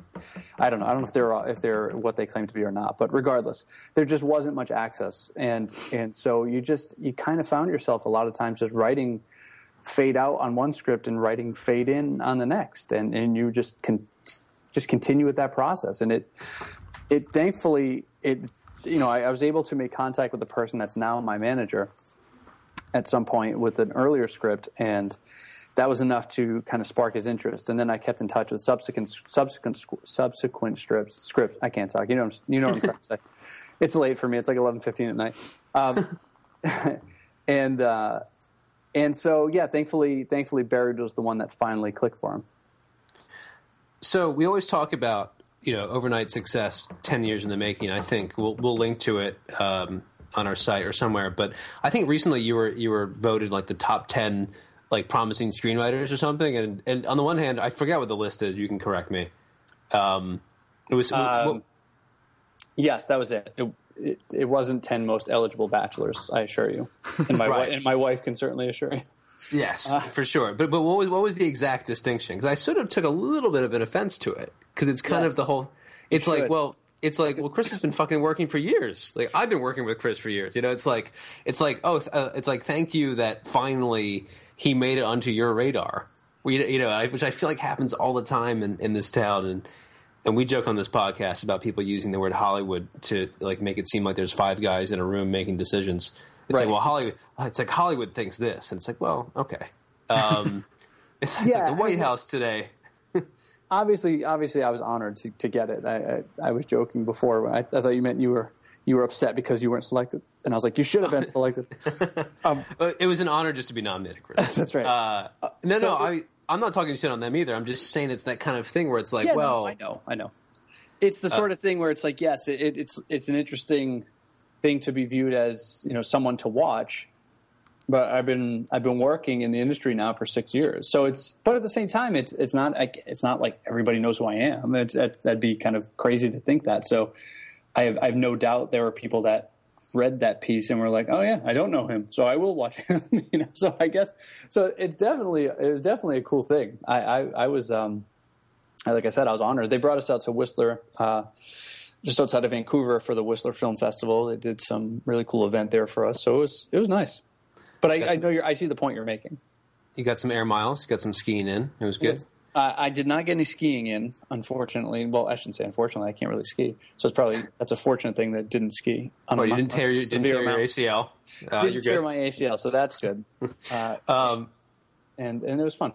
S2: I don't know. I don't know if they're if they're what they claim to be or not. But regardless, there just wasn't much access, and and so you just you kind of found yourself a lot of times just writing fade out on one script and writing fade in on the next, and and you just can just continue with that process, and it it thankfully it you know I, I was able to make contact with the person that's now my manager at some point with an earlier script, and that was enough to kind of spark his interest. And then I kept in touch with subsequent subsequent subsequent scripts. Scripts. I can't talk. You know. You know what I'm trying to say. [laughs] It's late for me. It's like 11:15 at night. Um, [laughs] and uh, and so yeah, thankfully, thankfully, Buried was the one that finally clicked for him.
S1: So we always talk about you know overnight success, ten years in the making. I think we'll we'll link to it um, on our site or somewhere. But I think recently you were you were voted like the top ten like promising screenwriters or something. And and on the one hand, I forget what the list is. You can correct me. Um, it was. Um, what,
S2: yes, that was it. it. It, it. wasn't ten most eligible bachelors. I assure you, and my [laughs] right. and my wife can certainly assure you.
S1: Yes, uh, for sure. But but what was what was the exact distinction? Because I sort of took a little bit of an offense to it because it's kind yes, of the whole. It's like well, it's like, well, Chris has been fucking working for years. Like I've been working with Chris for years. You know, it's like, it's like, oh, uh, it's like, thank you that finally he made it onto your radar. We, you know, I, which I feel like happens all the time in, in this town, and and we joke on this podcast about people using the word Hollywood to like make it seem like there's five guys in a room making decisions. It's right. like, well, Hollywood. It's like Hollywood thinks this, and it's like, well, okay. Um, [laughs] it's, it's yeah, like the White House today
S2: obviously, obviously, I was honored to, to get it. I, I, I was joking before. I, I, thought you meant you were you were upset because you weren't selected, and I was like, you should have been selected. [laughs]
S1: um, it was an honor just to be nominated, Chris. [laughs]
S2: That's right. Uh,
S1: no, so, no, I, I'm not talking shit on them either. I'm just saying it's that kind of thing where it's like,
S2: yeah,
S1: well,
S2: no, I know, I know. It's the uh, sort uh, of thing where it's like, yes, it, it's it's an interesting thing to be viewed as you know someone to watch but I've been I've been working in the industry now for six years. So it's but at the same time, it's it's not it's not like everybody knows who I am. It's, that'd be kind of crazy to think that. So I have I have no doubt there were people that read that piece and were like, oh yeah, I don't know him, so I will watch [laughs] him. [laughs] you know, so I guess so. It's definitely it was definitely a cool thing. I I, I was um like I said, I was honored. They brought us out to Whistler. Uh, just outside of Vancouver for the Whistler Film Festival. They did some really cool event there for us, so it was it was nice. But I, I, know you're, I see the point you're making.
S1: You got some air miles. You got some skiing in. It was good.
S2: Uh, I did not get any skiing in, unfortunately. Well, I shouldn't say unfortunately. I can't really ski, so it's probably that's a fortunate thing that didn't ski.
S1: On you didn't tear, your, didn't tear your ACL.
S2: Uh, didn't tear my ACL, so that's good. [laughs] Uh, um, and and it was fun.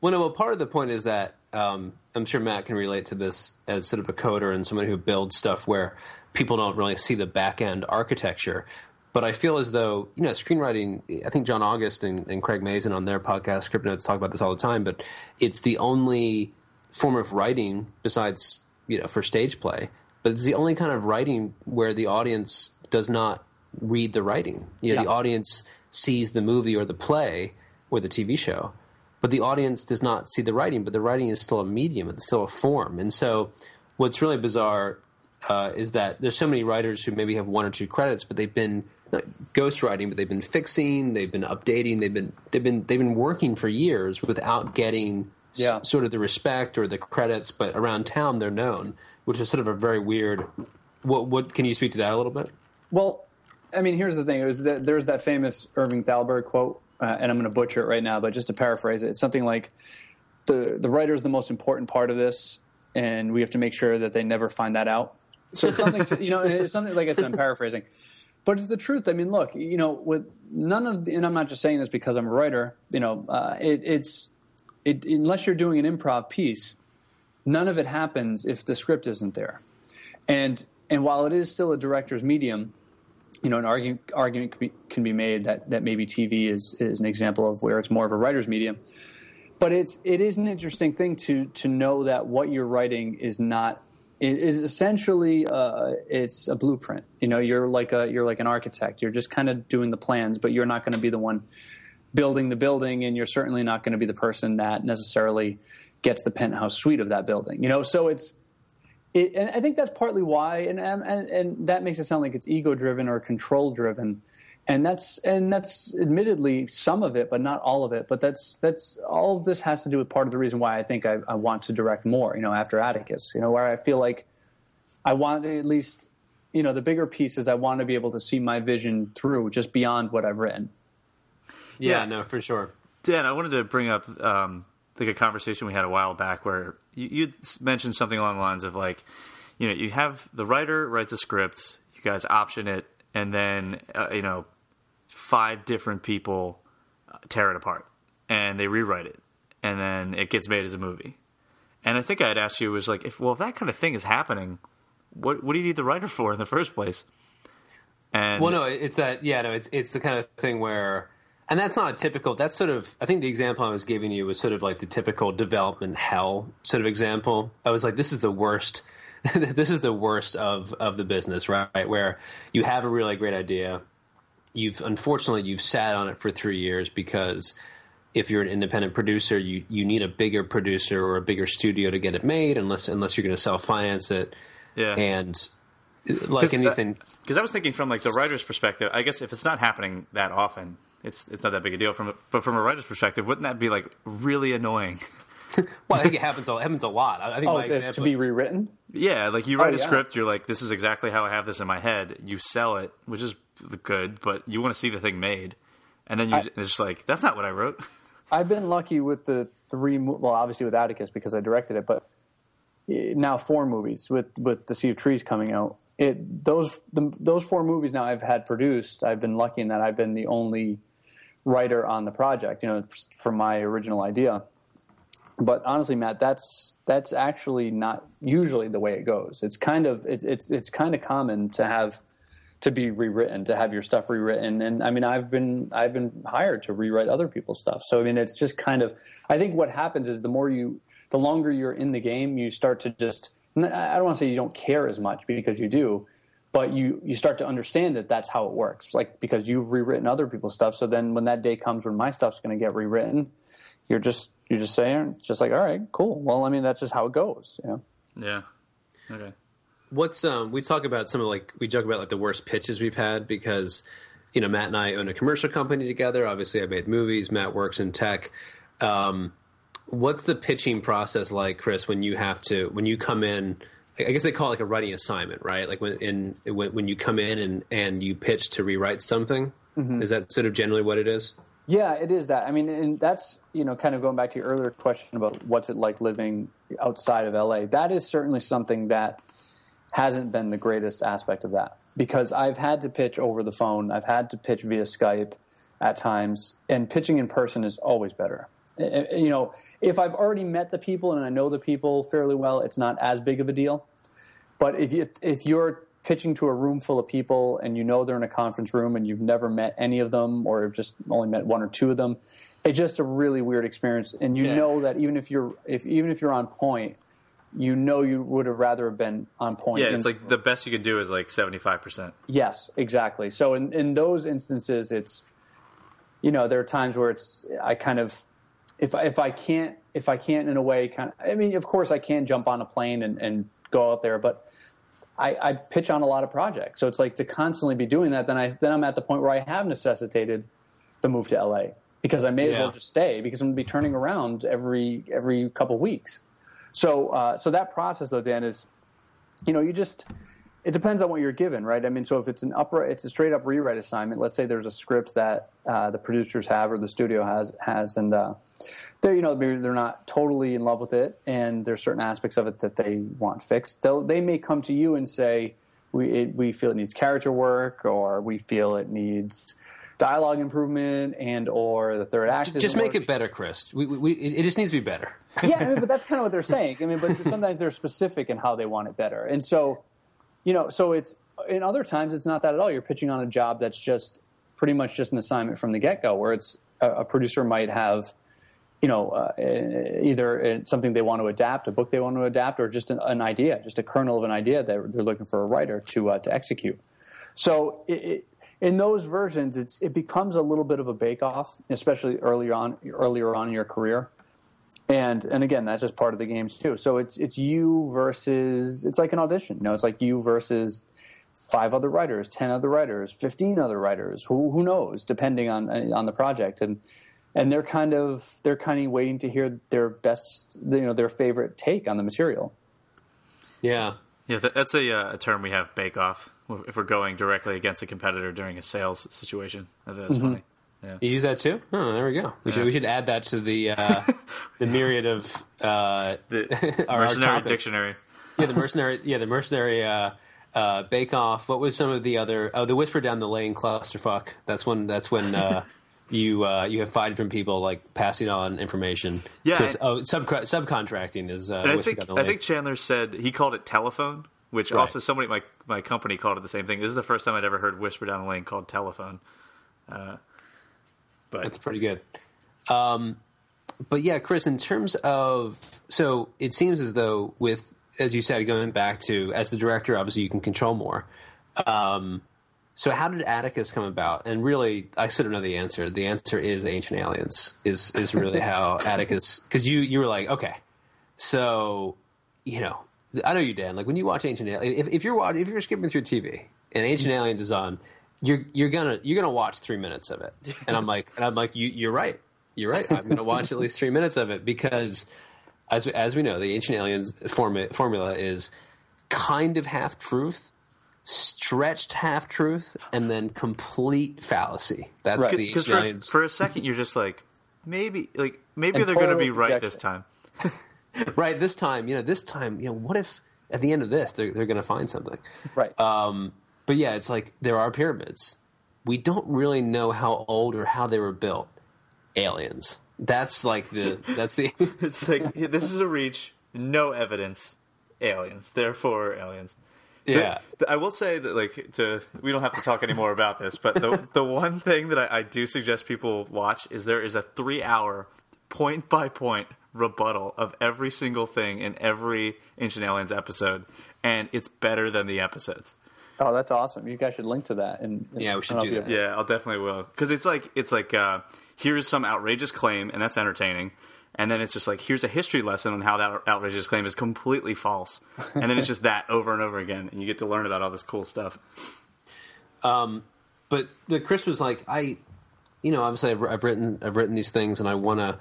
S1: Well, no, well, part of the point is that um, I'm sure Matt can relate to this as sort of a coder and someone who builds stuff where people don't really see the back end architecture. But I feel as though, you know, screenwriting, I think John August and, and Craig Mazin on their podcast, Scriptnotes, talk about this all the time, but it's the only form of writing besides, you know, for stage play, but it's the only kind of writing where the audience does not read the writing. You know, yeah. the audience sees the movie or the play or the TV show, but the audience does not see the writing, but the writing is still a medium, it's still a form. And so what's really bizarre uh, is that there's so many writers who maybe have one or two credits, but they've been not ghostwriting, but they've been fixing, they've been updating, they've been they've been they've been working for years without getting yeah. s- sort of the respect or the credits. But around town, they're known, which is sort of a very weird. What what can you speak to that a little bit?
S2: Well, I mean, here's the thing: it was that, there's that famous Irving Thalberg quote, uh, and I'm going to butcher it right now, but just to paraphrase it, it's something like the the writer is the most important part of this, and we have to make sure that they never find that out. So it's something to, you know, it's something like I said, I'm paraphrasing but it's the truth. I mean, look, you know, with none of, the, and I'm not just saying this because I'm a writer. You know, uh, it, it's it, unless you're doing an improv piece, none of it happens if the script isn't there. And and while it is still a director's medium, you know, an argument argument can be, can be made that that maybe TV is is an example of where it's more of a writer's medium. But it's it is an interesting thing to to know that what you're writing is not is essentially uh, it's a blueprint. You know, you're like a you're like an architect. You're just kind of doing the plans, but you're not going to be the one building the building, and you're certainly not going to be the person that necessarily gets the penthouse suite of that building. You know, so it's it, and I think that's partly why, and, and and that makes it sound like it's ego driven or control driven, and that's and that's admittedly some of it, but not all of it. But that's that's all of this has to do with part of the reason why I think I, I want to direct more. You know, after Atticus, you know, where I feel like I want to at least, you know, the bigger pieces. I want to be able to see my vision through just beyond what I've written.
S1: Yeah, yeah. no, for sure.
S3: Dan, I wanted to bring up um, like a conversation we had a while back where you, you mentioned something along the lines of like, you know, you have the writer writes a script, you guys option it, and then uh, you know, five different people tear it apart and they rewrite it, and then it gets made as a movie. And I think I had asked you was like, if well, if that kind of thing is happening, what what do you need the writer for in the first place?
S1: And well, no, it's that yeah, no, it's it's the kind of thing where and that's not a typical that's sort of i think the example i was giving you was sort of like the typical development hell sort of example i was like this is the worst [laughs] this is the worst of of the business right? Where you have a really great idea. You've unfortunately you've sat on it for three years because if you're an independent producer you you need a bigger producer or a bigger studio to get it made unless unless you're going to self finance it.
S3: Yeah.
S1: And like anything
S3: because i was thinking from like the writer's perspective i guess if it's not happening that often it's it's not that big a deal from a, but from a writer's perspective, wouldn't that be like really annoying? [laughs]
S1: well, I think it happens. It happens a lot. I think
S2: oh, example, to be rewritten.
S3: Yeah, like you oh, write oh, a yeah. script, you're like, "This is exactly how I have this in my head." You sell it, which is good, but you want to see the thing made, and then you I, it's just like, "That's not what I wrote." [laughs]
S2: I've been lucky with the three. Well, obviously with Atticus because I directed it, but eh, now four movies with with the Sea of Trees coming out. It those the, those four movies now I've had produced. I've been lucky in that I've been the only writer on the project, you know, for my original idea. But honestly, Matt, that's that's actually not usually the way it goes. It's kind of it's it's it's kind of common to have to be rewritten, to have your stuff rewritten. And I mean, I've been I've been hired to rewrite other people's stuff. So I mean, it's just kind of I think what happens is the more you the longer you're in the game, you start to just I don't want to say you don't care as much because you do, but you you start to understand that that's how it works like because you've rewritten other people's stuff so then when that day comes when my stuff's going to get rewritten you're just you're just saying it's just like all right cool well i mean that's just how it goes you know?
S3: yeah okay
S1: what's um we talk about some of like we joke about like the worst pitches we've had because you know matt and i own a commercial company together obviously i made movies matt works in tech um what's the pitching process like chris when you have to when you come in I guess they call it like a writing assignment, right? Like when in when, when you come in and and you pitch to rewrite something. Mm-hmm. Is that sort of generally what it is?
S2: Yeah, it is that. I mean, and that's you know kind of going back to your earlier question about what's it like living outside of LA. That is certainly something that hasn't been the greatest aspect of that because I've had to pitch over the phone. I've had to pitch via Skype at times, and pitching in person is always better. You know, if I've already met the people and I know the people fairly well, it's not as big of a deal. But if you if you're pitching to a room full of people and you know they're in a conference room and you've never met any of them or just only met one or two of them, it's just a really weird experience. And you yeah. know that even if you're if even if you're on point, you know you would have rather have been on point.
S3: Yeah, it's like the best you could do is like seventy five percent.
S2: Yes, exactly. So in in those instances, it's you know there are times where it's I kind of if if I can't if I can't in a way kind of I mean of course I can jump on a plane and, and go out there, but I, I, pitch on a lot of projects. So it's like to constantly be doing that. Then I then I'm at the point where I have necessitated the move to LA because I may yeah. as well just stay because I'm going to be turning around every every couple weeks. So uh, so that process though, Dan, is you know you just it depends on what you're given, right? I mean, so if it's an upright, it's a straight up rewrite assignment. Let's say there's a script that uh, the producers have or the studio has has, and uh, they're you know they're not totally in love with it, and there's certain aspects of it that they want fixed. They'll, they may come to you and say, we it, we feel it needs character work, or we feel it needs dialogue improvement, and or the third act.
S1: Just make it better, Chris. We, we, it just needs to be better.
S2: yeah, I mean, but [laughs] that's kind of what they're saying. I mean, but sometimes they're specific in how they want it better, and so you know, so it's in other times it's not that at all. You're pitching on a job that's just pretty much just an assignment from the get go, where it's a, a, producer might have, you know, uh, either something they want to adapt, a book they want to adapt, or just an, an idea, just a kernel of an idea that they're looking for a writer to uh, to execute. So it, it, in those versions, it's it becomes a little bit of a bake off, especially earlier on earlier on in your career. And and again, that's just part of the games too. So it's it's you versus it's like an audition. You know, it's like you versus five other writers, ten other writers, fifteen other writers. Who who knows? Depending on on the project and and they're kind of they're kind of waiting to hear their best you know their favorite take on the material.
S1: Yeah,
S3: yeah, that's a, uh, a term we have bake off if we're going directly against a competitor during a sales situation. That's mm-hmm. funny.
S1: Yeah. You use that too? Oh, there we go. We, yeah. should, we should add that to the uh, the myriad of uh,
S3: the [laughs] our, mercenary our dictionary.
S1: Yeah, the mercenary. Yeah, the mercenary uh, uh, bake off. What was some of the other? Oh, the whisper down the lane clusterfuck. That's when. That's when. Uh, [laughs] you uh, you have five different people like passing on information.
S3: Yeah.
S1: To, oh, sub, subcontracting is. Uh,
S3: I think I think Chandler said he called it telephone, which right. also somebody at my my company called it the same thing. This is the first time I'd ever heard whisper down the lane called telephone. Uh,
S1: but that's pretty good. Um, but yeah, Chris, in terms of so it seems as though with as you said, going back to as the director, obviously you can control more. Um, so how did Atticus come about? And really, I sort of know the answer. The answer is Ancient Aliens. Is is really [laughs] how Atticus? Because you you were like, okay, so you know, I know you, Dan. Like when you watch Ancient Aliens, if, if you're watching if you're skipping through TV and Ancient Aliens is on, you're you're gonna you're gonna watch three minutes of it, and I'm like, and I'm like, you you're right, you're right. I'm gonna watch at least three minutes of it because, as as we know, the Ancient Aliens form, formula is kind of half truth, stretched half truth, and then complete fallacy. That's right. the Ancient
S3: for,
S1: Aliens.
S3: For a second, you're just like, maybe like maybe and they're gonna be right this time. [laughs]
S1: right this time, you know, this time, you know, what if at the end of this they're they're gonna find something,
S2: right?
S1: Um, but yeah, it's like there are pyramids. We don't really know how old or how they were built. Aliens. That's like the [laughs] that's the [laughs]
S3: It's like this is a reach, no evidence. Aliens. Therefore aliens.
S1: Yeah.
S3: I will say that like to we don't have to talk anymore about this, but the [laughs] the one thing that I, I do suggest people watch is there is a three hour point by point rebuttal of every single thing in every Ancient Aliens episode, and it's better than the episodes.
S2: Oh, that's awesome! You guys should link to that. And, and
S1: yeah, we should do that.
S3: Yeah, I'll definitely will because it's like it's like uh, here's some outrageous claim, and that's entertaining. And then it's just like here's a history lesson on how that outrageous claim is completely false. And then it's just that over and over again, and you get to learn about all this cool stuff.
S1: Um, but Chris was like, I, you know, obviously I've, I've written I've written these things, and I want to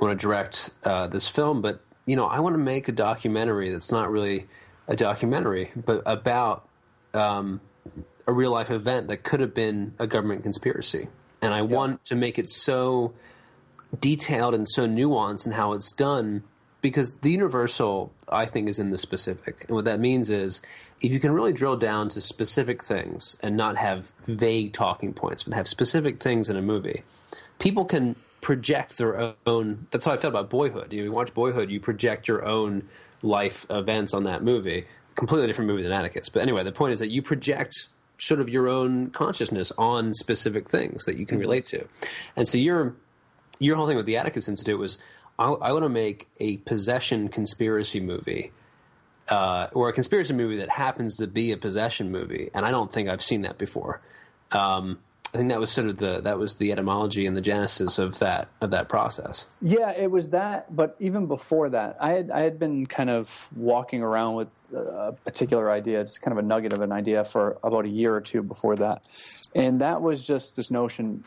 S1: want to direct uh, this film, but you know, I want to make a documentary that's not really a documentary, but about um, a real life event that could have been a government conspiracy. And I yeah. want to make it so detailed and so nuanced in how it's done because the universal, I think, is in the specific. And what that means is if you can really drill down to specific things and not have vague talking points, but have specific things in a movie, people can project their own. That's how I felt about Boyhood. You, know, you watch Boyhood, you project your own life events on that movie completely different movie than Atticus. But anyway, the point is that you project sort of your own consciousness on specific things that you can mm-hmm. relate to. And so your your whole thing with the Atticus Institute was I, I want to make a possession conspiracy movie. Uh, or a conspiracy movie that happens to be a possession movie, and I don't think I've seen that before. Um, I think that was sort of the that was the etymology and the genesis of that of that process.
S2: Yeah, it was that. But even before that, I had I had been kind of walking around with a particular idea, it's kind of a nugget of an idea for about a year or two before that, and that was just this notion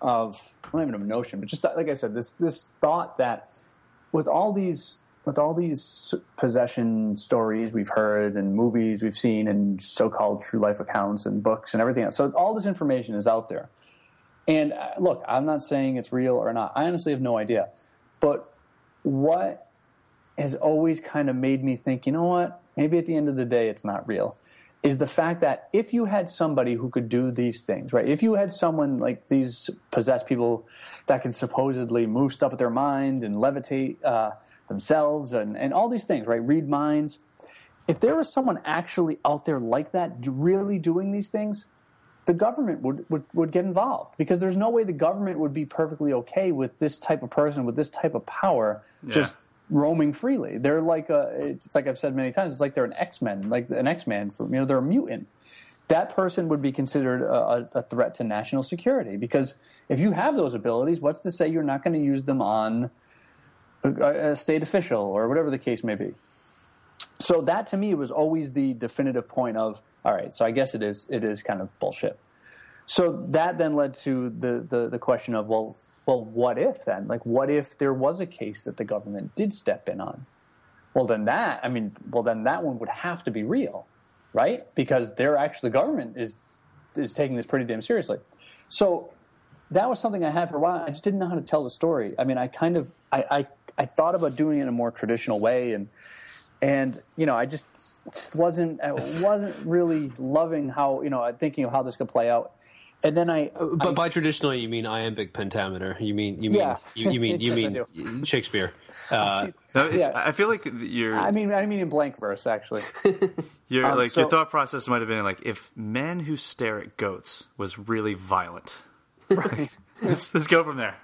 S2: of not even a notion, but just like I said, this this thought that with all these with all these possession stories we've heard and movies we've seen and so-called true life accounts and books and everything else. So all this information is out there. And uh, look, I'm not saying it's real or not. I honestly have no idea. But what has always kind of made me think, you know what? Maybe at the end of the day, it's not real. is the fact that if you had somebody who could do these things, right? If you had someone like these possessed people that can supposedly move stuff with their mind and levitate uh, themselves and, and all these things, right? Read minds. If there was someone actually out there like that, really doing these things, the government would, would, would get involved because there's no way the government would be perfectly okay with this type of person with this type of power
S3: Yeah.
S2: just roaming freely. They're like a, it's like I've said many times, it's like they're an X Men, like an X Man. You know, they're a mutant. That person would be considered a, a threat to national security because if you have those abilities, what's to say you're not going to use them on a, a state official or whatever the case may be? So that to me was always the definitive point of all right. So I guess it is it is kind of bullshit. So that then led to the, the, the question of well well what if then? Like what if there was a case that the government did step in on? Well then that i mean well then that one would have to be real right? Because they're actually the government is is taking this pretty damn seriously. So that was something i had for a while. I just didn't know how to tell the story. I mean i kind of i i, I thought about doing it in a more traditional way and and you know i just wasn't i wasn't really loving how you know thinking of how this could play out and then i
S1: But
S2: I-
S1: by traditional, you mean iambic pentameter. You mean you mean
S2: Yeah.
S1: you, you mean you [laughs]
S2: Yes, I
S1: mean Shakespeare. [laughs] Uh,
S3: No, it's,
S2: Yeah.
S3: I feel like you're,
S2: I mean, I mean in blank verse, actually. [laughs]
S3: you're
S2: um,
S3: like
S2: so-
S3: your thought process might have been like if men who stare at goats was really violent. let's, let's go from there.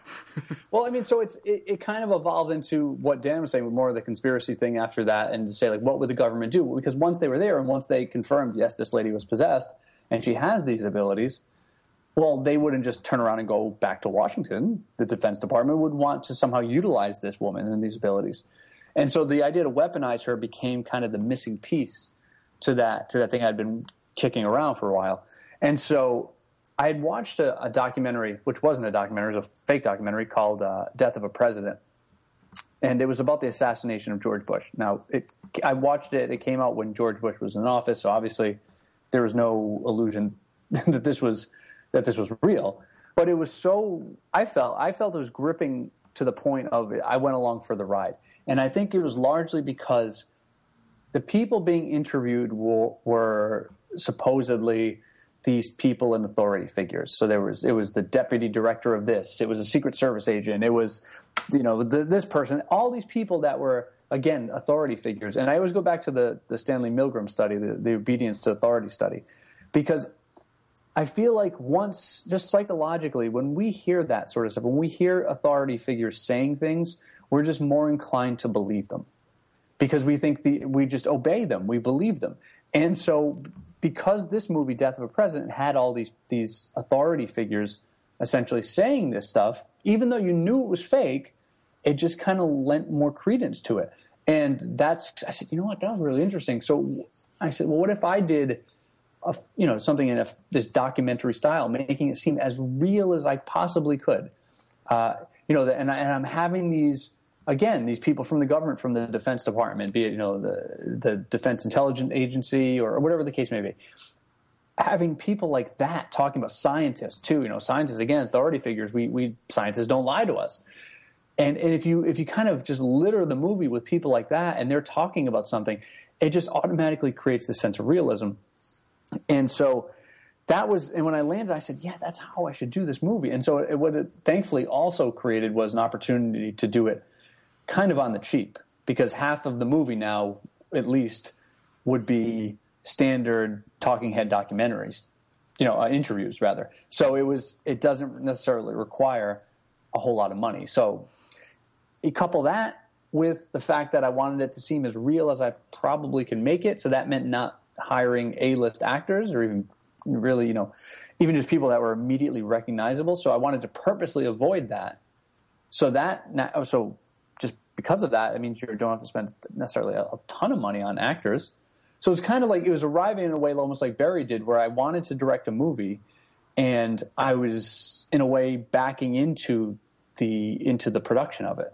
S2: well, I mean, so it's it, it kind of evolved into what Dan was saying, with more of the conspiracy thing after that, and to say like, what would the government do? Because once they were there, and once they confirmed, yes, this lady was possessed, and she has these abilities. Well, they wouldn't just turn around and go back to Washington. The Defense Department would want to somehow utilize this woman and these abilities, and so the idea to weaponize her became kind of the missing piece to that to that thing I'd been kicking around for a while. And so I had watched a, a documentary, which wasn't a documentary, it was a fake documentary called uh, "Death of a President," and it was about the assassination of George Bush. Now, it, I watched it; it came out when George Bush was in office, so obviously there was no illusion [laughs] that this was that this was real. But it was so I felt I felt it was gripping to the point of I went along for the ride, and I think it was largely because the people being interviewed were, were supposedly these people and authority figures. So there was it was the deputy director of this, it was a secret service agent, it was you know the, this person, all these people that were again authority figures. And I always go back to the the Stanley Milgram study, the, the obedience to authority study, because I feel like once, just psychologically, when we hear that sort of stuff, when we hear authority figures saying things, we're just more inclined to believe them because we think the, we just obey them, we believe them. And so, because this movie, Death of a President, had all these these authority figures essentially saying this stuff, even though you knew it was fake, it just kind of lent more credence to it. And that's, I said, you know what, that was really interesting. So I said, well, what if I did a, you know something in a, this documentary style, making it seem as real as I possibly could. Uh, you know, and, I, and I'm having these again these people from the government, from the Defense Department, be it you know the the Defense Intelligence Agency or whatever the case may be. Having people like that talking about scientists too, you know, scientists again, authority figures. We we scientists don't lie to us. And, and if you if you kind of just litter the movie with people like that and they're talking about something, it just automatically creates this sense of realism. And so that was, and when I landed, I said, yeah, that's how I should do this movie. And so it, what it thankfully also created was an opportunity to do it kind of on the cheap because half of the movie now, at least, would be standard talking head documentaries, you know, uh, interviews rather. So it was, it doesn't necessarily require a whole lot of money. So you couple that with the fact that I wanted it to seem as real as I probably can make it. So that meant not hiring A-list actors or even really, you know, even just people that were immediately recognizable. So I wanted to purposely avoid that. So that now, oh, so just because of that, it means you don't have to spend necessarily a, a ton of money on actors. So it's kind of like it was arriving in a way almost like Buried did, where I wanted to direct a movie, and I was in a way backing into the into the production of it.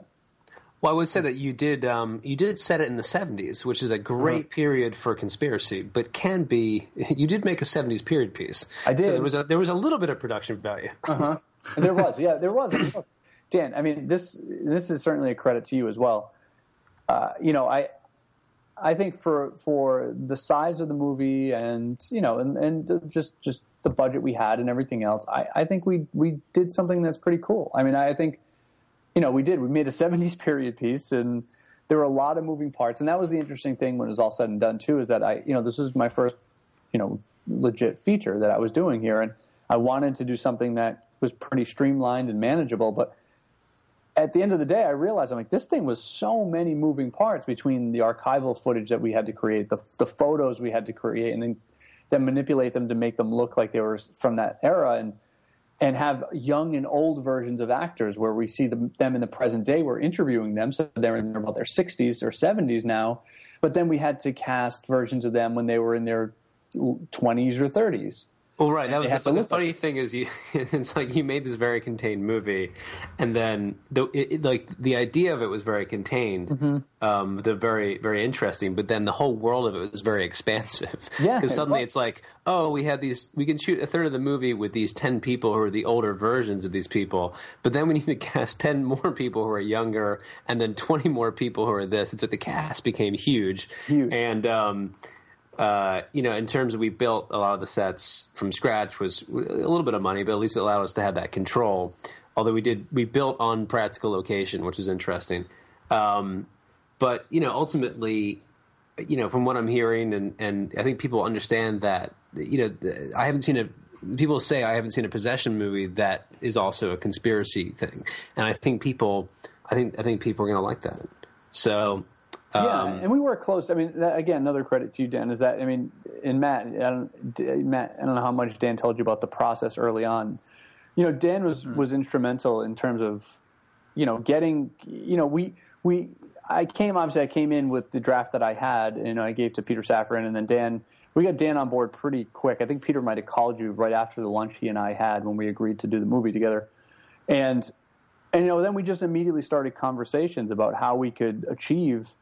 S1: Well, I would say that you did um, you did set it in the '70s, which is a great
S2: Uh-huh.
S1: period for conspiracy, but can be. [laughs] You did make a '70s period piece.
S2: I did.
S1: So there was a there was a little bit of production value. [laughs]
S2: Uh-huh. There was, yeah, there was. [coughs] Dan, I mean, this this is certainly a credit to you as well. Uh, you know, I I think for for the size of the movie and you know and, and just just the budget we had and everything else, I, I think we we did something that's pretty cool. I mean, I think you know we did. We made a [laughs] '70s period piece, and there were a lot of moving parts, and that was the interesting thing when it was all said and done too. Is that I you know this is my first you know legit feature that I was doing here, and I wanted to do something that was pretty streamlined and manageable, but at the end of the day, I realized I'm like, this thing was so many moving parts between the archival footage that we had to create, the, the photos we had to create, and then, then manipulate them to make them look like they were from that era, and and have young and old versions of actors where we see them, them in the present day. We're interviewing them, so they're in about their 60s or 70s now, but then we had to cast versions of them when they were in their 20s or 30s.
S1: Well, right. That was the, the funny thing is you. [laughs] It's like you made this very contained movie, and then the it, it, like the idea of it was very contained, mm-hmm. um, the very very interesting. But then the whole world of it was very [laughs] expansive.
S2: Yeah,
S1: because suddenly it it's like, oh, we had these. We can shoot a third of the movie with these ten people who are the older versions of these people, but then we need to [laughs] cast ten more people who are younger, and then twenty more people who are this. It's like the cast became huge,
S2: huge,
S1: and. Um, uh, you know, in terms of we built a lot of the sets from scratch was a little bit of money, but at least it allowed us to have that control. Although we did, we built on practical location, which is interesting. Um, but you know, ultimately, you know, from what I'm hearing, and and I think people understand that. You know, I haven't seen a. People say I haven't seen a possession movie that is also a conspiracy thing, and I think people, I think I think people are going to like that. So
S2: yeah, um, and we were close. I mean, that, again, another credit to you, Dan, is that I mean, in Matt, I don't, Matt, I don't know how much Dan told you about the process early on. You know, Dan was mm. was instrumental in terms of, you know, getting. You know, we we I came obviously I came in with the draft that I had, and I gave to Peter Safran, and then Dan. We got Dan on board pretty quick. I think Peter might have called you right after the lunch he and I had when we agreed to do the movie together, and and you know then we just immediately started conversations about how we could achieve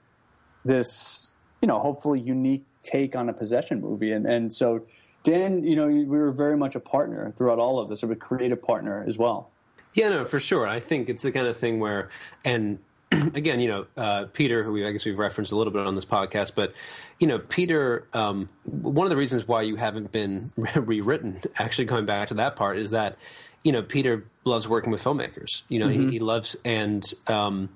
S2: this, you know, hopefully unique take on a possession movie. And, and so, Dan, you know, we were very much a partner throughout all of this, or a creative partner as well.
S1: Yeah, no, for sure. I think it's the kind of thing where, and [clears throat] again, you know, uh, Peter, who we, I guess we've referenced a little bit on this podcast, but you know, Peter, um, one of the reasons why you haven't been [laughs] rewritten, actually going back to that part, is that you know Peter loves working with filmmakers. You know, mm-hmm. he, he, loves and. Um,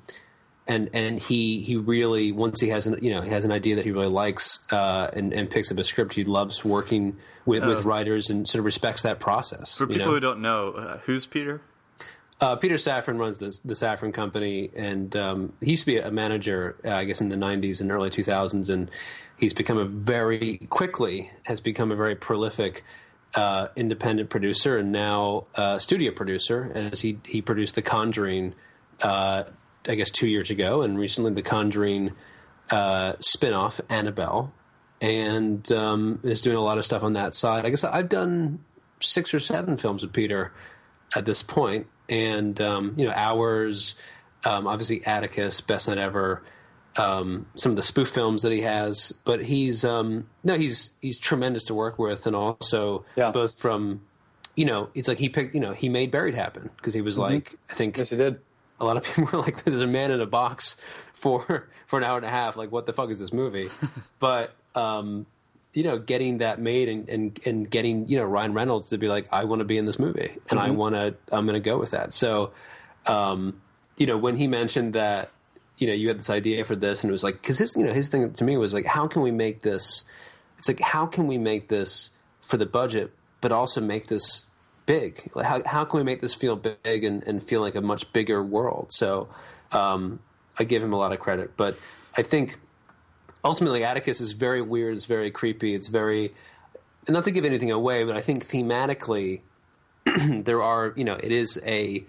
S1: and and he he really once he has an you know he has an idea that he really likes uh, and and picks up a script he loves working with, uh, with writers and sort of respects that process.
S3: For people
S1: know?
S3: who don't know, uh, who's Peter?
S1: Uh, Peter Safran runs the the Safran company, and um, he used to be a manager, uh, I guess, in the '90s and early 2000s, and he's become a very quickly has become a very prolific. Uh, independent producer and now studio producer, as he he produced The Conjuring uh, I guess two years ago, and recently the Conjuring uh, spinoff Annabelle, and um, is doing a lot of stuff on that side. I guess I've done six or seven films with Peter at this point, and um, you know, Hours, um, obviously Atticus, Best Night Ever. Um, some of the spoof films that he has, but he's um, no, he's he's tremendous to work with, and also
S2: yeah.
S1: both from you know, it's like he picked, you know, he made Buried happen because he was mm-hmm. like, I think,
S2: yes, he did
S1: a lot of people were [laughs] like, "There's a man in a box for [laughs] for an hour and a half. Like, what the fuck is this movie?" [laughs] but um, you know, getting that made and, and and getting you know Ryan Reynolds to be like, "I want to be in this movie, and mm-hmm. I want to. I'm going to go with that." So, um, you know, when he mentioned that, you know, you had this idea for this, and it was like, because his you know his thing to me was like, how can we make this? It's like, how can we make this for the budget, but also make this big? How how can we make this feel big and, and feel like a much bigger world? So um, I give him a lot of credit, but I think ultimately Atticus is very weird. It's very creepy. It's very not to give anything away, but I think thematically [clears throat] there are you know it is a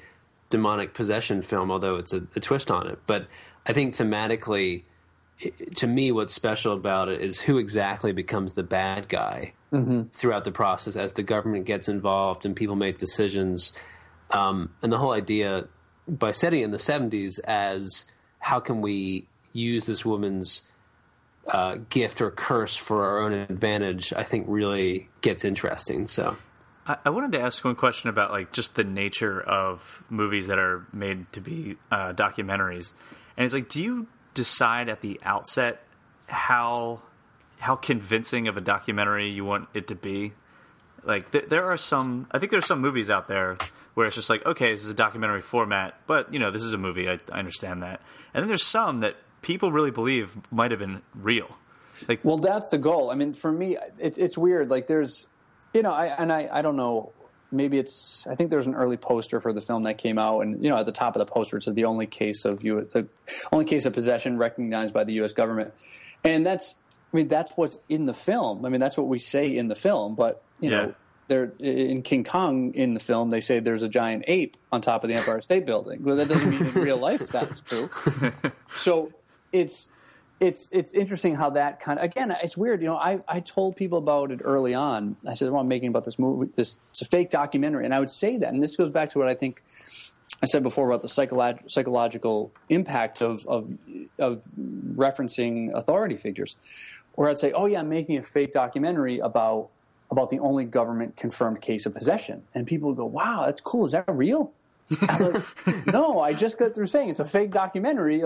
S1: demonic possession film, although it's a, a twist on it. But I think thematically to me, what's special about it is who exactly becomes the bad guy mm-hmm. throughout the process as the government gets involved and people make decisions. Um, and the whole idea by setting it in the 70s as how can we use this woman's uh, gift or curse for our own advantage, I think really gets interesting. So.
S3: I wanted to ask one question about like just the nature of movies that are made to be uh, documentaries, and it's like, do you decide at the outset how how convincing of a documentary you want it to be. Like th- there are some, I think there's some movies out there where it's just like, okay, this is a documentary format, but you know, this is a movie. I, I understand that. And then there's some that people really believe might have been real. Like,
S2: Well, that's the goal. I mean, for me, it, it's weird. Like, there's, you know, I and I, I don't know. Maybe it's. I think there's an early poster for the film that came out, and you know, at the top of the poster it said the only case of you, the only case of possession recognized by the U.S. government, and that's. I mean, that's what's in the film. I mean, that's what we say in the film. But you
S3: Yeah.
S2: know, there in King Kong in the film, they say there's a giant ape on top of the Empire State Building. Well, that doesn't mean in real life that's true. [laughs] So it's it's it's interesting how that kind of again it's weird you know I, I told people about it early on i said well i'm making about this movie this it's a fake documentary and i would say that and this goes back to what i think i said before about the psycholo- psychological impact of, of of referencing authority figures where i'd say oh yeah i'm making a fake documentary about about the only government confirmed case of possession. And people would go wow that's cool. Is that real? [laughs] Like, no i just got through saying it's a fake documentary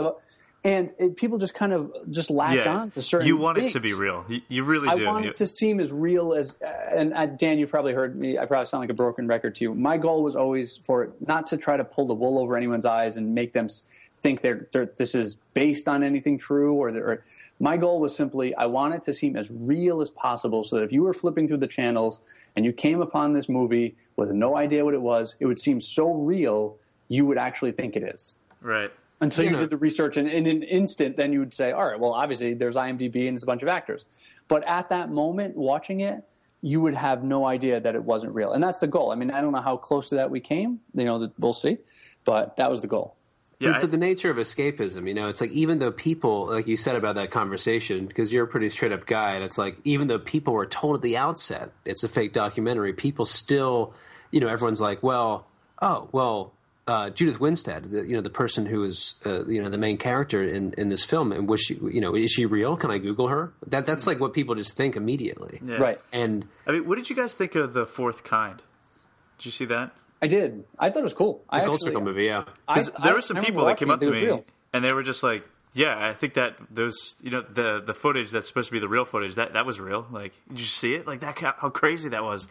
S2: and it, people just kind of just latch
S3: yeah,
S2: on to certain. Things.
S3: You want it to be real. You, you really
S2: I
S3: do.
S2: want
S3: You-
S2: it to seem as real as. Uh, and uh, Dan, you probably heard me. I probably sound like a broken record to you. My goal was always for it not to try to pull the wool over anyone's eyes and make them think they're, they're this is based on anything true. Or, or my goal was simply I want it to seem as real as possible, so that if you were flipping through the channels and you came upon this movie with no idea what it was, it would seem so real you would actually think it is
S3: right.
S2: Until you,
S1: You know-
S2: did the research and in an instant then you would say all right well obviously there's imdb and it's a bunch of actors. But at that moment watching it you would have no idea that it wasn't real. And that's the goal. I mean i don't know how close to that we came. You know that we'll see. But that was the goal.
S3: Yeah.
S1: it's
S3: I-
S1: the nature of escapism, you know. It's like even though people, like you said about that conversation, because you're a pretty straight up guy, and it's like even though people were told at the outset it's a fake documentary, people still, you know, everyone's like, well, oh, well, uh, Judith Winstead, the, you know, the person who is, uh, you know, the main character in, in this film, and was she, you know, is she real? Can I Google her? That that's like what people just think immediately,
S3: yeah.
S2: right
S1: and
S3: I mean, what did you guys think of the fourth kind? Did you see that?
S2: i did i thought it was cool I
S1: the Gold
S2: actually-
S1: Circle movie, yeah.
S2: I-
S3: Because
S2: I-
S3: there were some people that came up to me
S2: real.
S3: and they were just like, "Yeah, I think that those, you know, the the footage that's supposed to be the real footage that that was real. Like, did you see it? Like that? How crazy that was?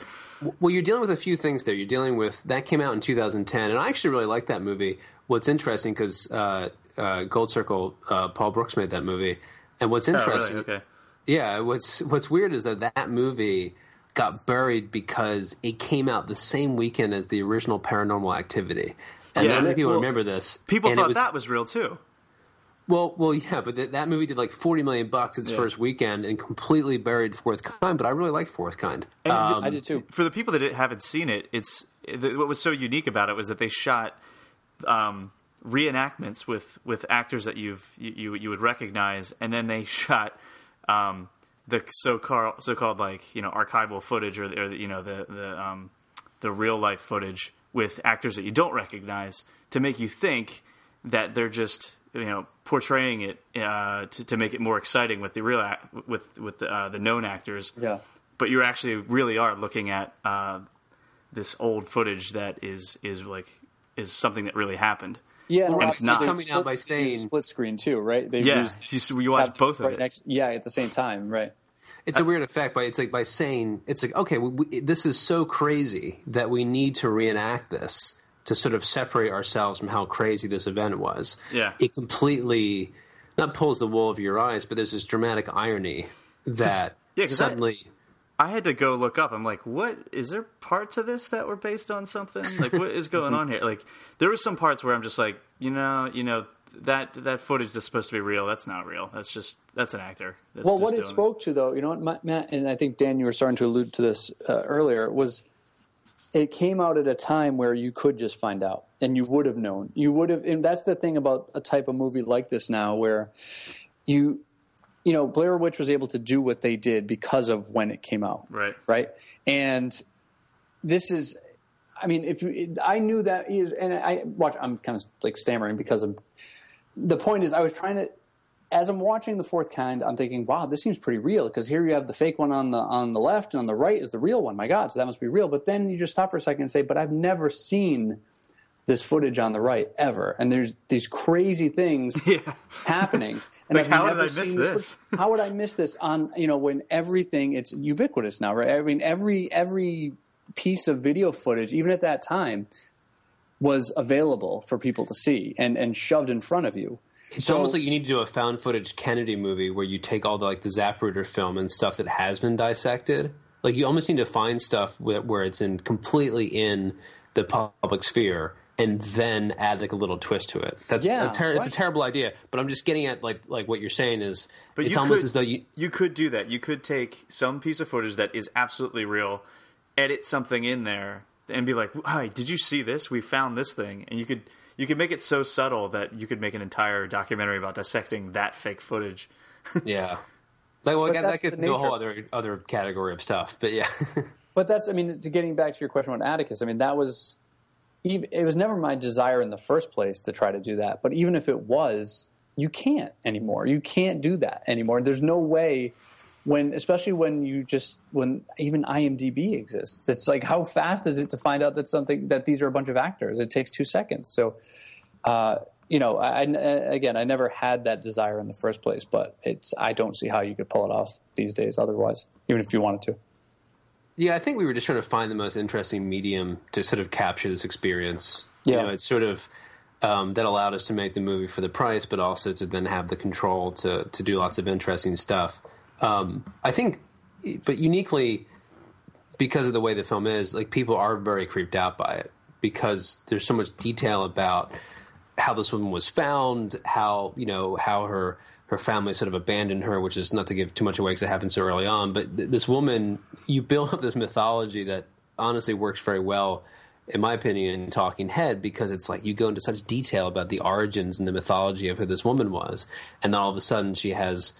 S1: Well, you're dealing with a few things there. You're dealing with that came out in 2010, and I actually really like that movie. What's interesting because uh, uh, Gold Circle, uh, Paul Brooks made that movie, and what's
S3: Oh,
S1: interesting,
S3: really? Okay.
S1: yeah, what's what's weird is that that movie got buried because it came out the same weekend as the original Paranormal Activity. And
S3: Yeah.
S1: many people
S3: Well,
S1: remember this.
S3: People thought
S1: was,
S3: that was real too.
S1: Well, well, yeah, but th- that movie did like forty million bucks its first weekend and completely buried Fourth Kind. But I really liked Fourth Kind. Um,
S2: i did too
S3: for the people that haven't seen it, it's the, what was so unique about it was that they shot um, reenactments with with actors that you've you, you you would recognize, and then they [laughs] shot um, the so called so called like you know archival footage or, or you know the the um, the real life footage with actors that you don't recognize to make you think that they're just you know portraying it uh, to, to make it more exciting with the real act, with with the, uh, the known actors
S2: yeah
S3: but you actually really are looking at uh, this old footage that is is like is something that really happened.
S2: yeah and,
S3: it's not.
S2: they
S1: Coming out by saying-
S2: split screen too right they
S3: Yeah,
S2: used
S3: you, you watch
S2: tabbed
S3: both of it.
S2: next yeah at the same time right
S1: It's a weird effect, but it's like by saying it's like okay, we, we, this is so crazy that we need to reenact this to sort of separate ourselves from how crazy this event was.
S3: Yeah.
S1: it completely not pulls the wool over your eyes, but there's this dramatic irony that [laughs]
S3: Yeah, 'cause I-
S1: suddenly.
S3: I had to go look up. I'm like, what is there parts of this that were based on something? Like, what is going on here? Like, there were some parts where I'm just like, you know, you know that that footage that's supposed to be real. That's not real. That's just that's an actor. That's
S2: Well,
S3: just
S2: what it
S3: doing
S2: spoke to, though, you know what, Matt, and I think Dan, you were starting to allude to this uh, earlier, was it came out at a time where you could just find out, and you would have known. You would have, and that's the thing about a type of movie like this now, where you, you know, Blair Witch was able to do what they did because of when it came out,
S3: Right.
S2: Right, and this is. I mean, if you, I knew that, is, and I watch, I'm kind of like stammering because of the point is, I was trying to, as I'm watching the fourth kind, I'm thinking, wow, this seems pretty real because here you have the fake one on the on the left and on the right is the real one. My God, so that must be real. But then you just stop for a second and say, but I've never seen this footage on the right ever, and there's these crazy things [laughs]
S3: Yeah.
S2: happening. [laughs] And
S3: Like,
S2: I've
S3: how did
S2: never
S3: I miss
S2: seen
S3: this?
S2: How would I miss this on you know when everything it's ubiquitous now, right? I mean every every piece of video footage, even at that time, was available for people to see and and shoved in front of you.
S1: It's
S2: So-
S1: almost like you need to do a found footage Kennedy movie where you take all the like the Zapruder film and stuff that has been dissected. Like you almost need to find stuff where, where it's in completely in the public sphere and then add like a little twist to it. That's
S2: Yeah,
S1: a ter- it's a terrible idea. But I'm just getting at like like what you're saying is
S3: But
S1: it's almost
S3: could,
S1: as though you
S3: you could do that. You could take some piece of footage that is absolutely real, edit something in there, and be like, "Hi, did you see this? We found this thing." And you could you could make it so subtle that you could make an entire documentary about dissecting that fake footage. [laughs]
S1: yeah. Like well, again, that gets
S2: the
S1: into a whole other other category of stuff. But yeah. [laughs]
S2: But that's, I mean, to getting back to your question about Atticus, I mean, that was, it was never my desire in the first place to try to do that. But even if it was, you can't anymore. You can't do that anymore. There's no way when, especially when you just, when even IMDb exists. It's like, how fast is it to find out that something, that these are a bunch of actors? It takes two seconds. So, uh, you know, I, I- again, I never had that desire in the first place, but it's, I don't see how you could pull it off these days otherwise, even if you wanted to.
S1: Yeah, I think we were just trying to find the most interesting medium to sort of capture this experience.
S2: Yeah.
S1: You know, it's sort of um, that allowed us to make the movie for the price, but also to then have the control to to do lots of interesting stuff. Um, I think, but uniquely because of the way the film is, like people are very creeped out by it because there's so much detail about how this woman was found, how you know how her her family sort of abandoned her, which is not to give too much away because it happened so early on. But th- this woman, you build up this mythology that honestly works very well, in my opinion, in Talking Head because it's like you go into such detail about the origins and the mythology of who this woman was, and then all of a sudden she has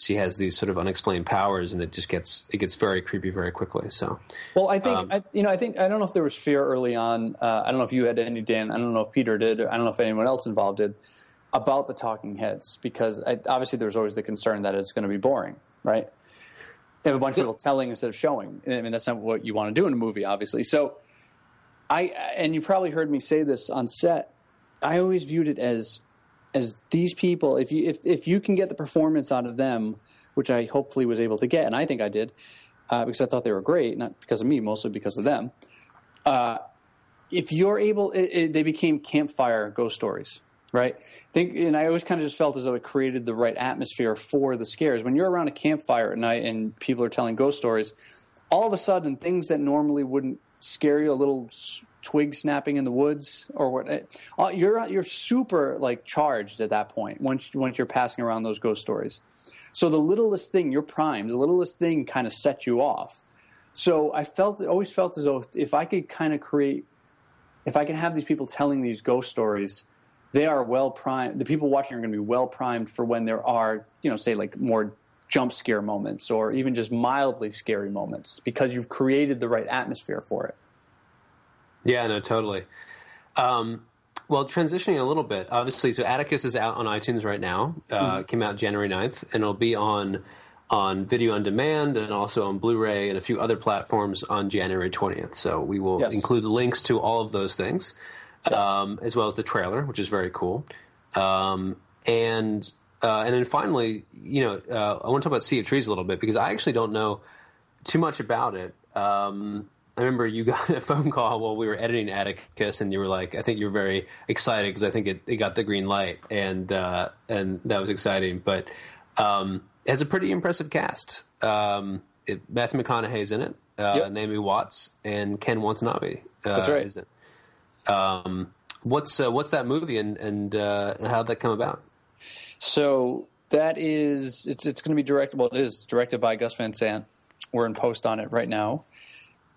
S1: she has these sort of unexplained powers, and it just gets it gets very creepy very quickly. So
S2: Well, I think
S1: Um,
S2: I, you know. I think I don't know if there was fear early on. Uh, I don't know if you had any, Dan. I don't know if Peter did. Or I don't know if anyone else involved did about the talking heads because I, obviously there was always the concern that it's going to be boring, right? You have a bunch of people telling instead of showing. I mean, that's not what you want to do in a movie, obviously. So, I and you probably heard me say this on set. I always viewed it as as these people. If you if if you can get the performance out of them, which I hopefully was able to get, and I think I did, uh, because I thought they were great, not because of me, mostly because of them. Uh, if you're able, it, it, they became campfire ghost stories, right? Think, and I always kind of just felt as though it created the right atmosphere for the scares. When you're around a campfire at night and people are telling ghost stories, all of a sudden things that normally wouldn't scare you, a little twig snapping in the woods or what, eh, uh, you're you're super like charged at that point once once you're passing around those ghost stories. So the littlest thing, you're primed. The littlest thing kind of sets you off. So I felt always felt as though if, if I could kind of create, if I can have these people telling these ghost stories, they are well primed. The people watching are going to be well primed for when there are, you know, say like more jump scare moments or even just mildly scary moments because you've created the right atmosphere for it.
S1: Yeah, no, totally. Um, well, transitioning a little bit, obviously, so Atticus is out on iTunes right now. Uh, Came out January 9th, and it'll be on on video on demand and also on Blu-ray and a few other platforms on January 20th. So we will
S2: Yes.
S1: include links to all of those things, um, as well as the trailer, which is very cool. Um, and uh, and then finally, you know, uh, I want to talk about Sea of Trees a little bit because I actually don't know too much about it. Um, I remember you [laughs] got a phone call while we were editing Atticus, and you were like, "I think you were very excited because I think it, it got the green light, and uh, and that was exciting." But um, it has a pretty impressive cast. Um, it, Beth McConaughey's in it, uh,
S2: Yep.
S1: Naomi Watts, and Ken Watanabe. Uh,
S2: That's right.
S1: Is it? Um, what's uh, what's that movie, and and uh, how'd that come about?
S2: So that is it's it's going to be directed. Well, it is directed by Gus Van Sant. We're in post on it right now,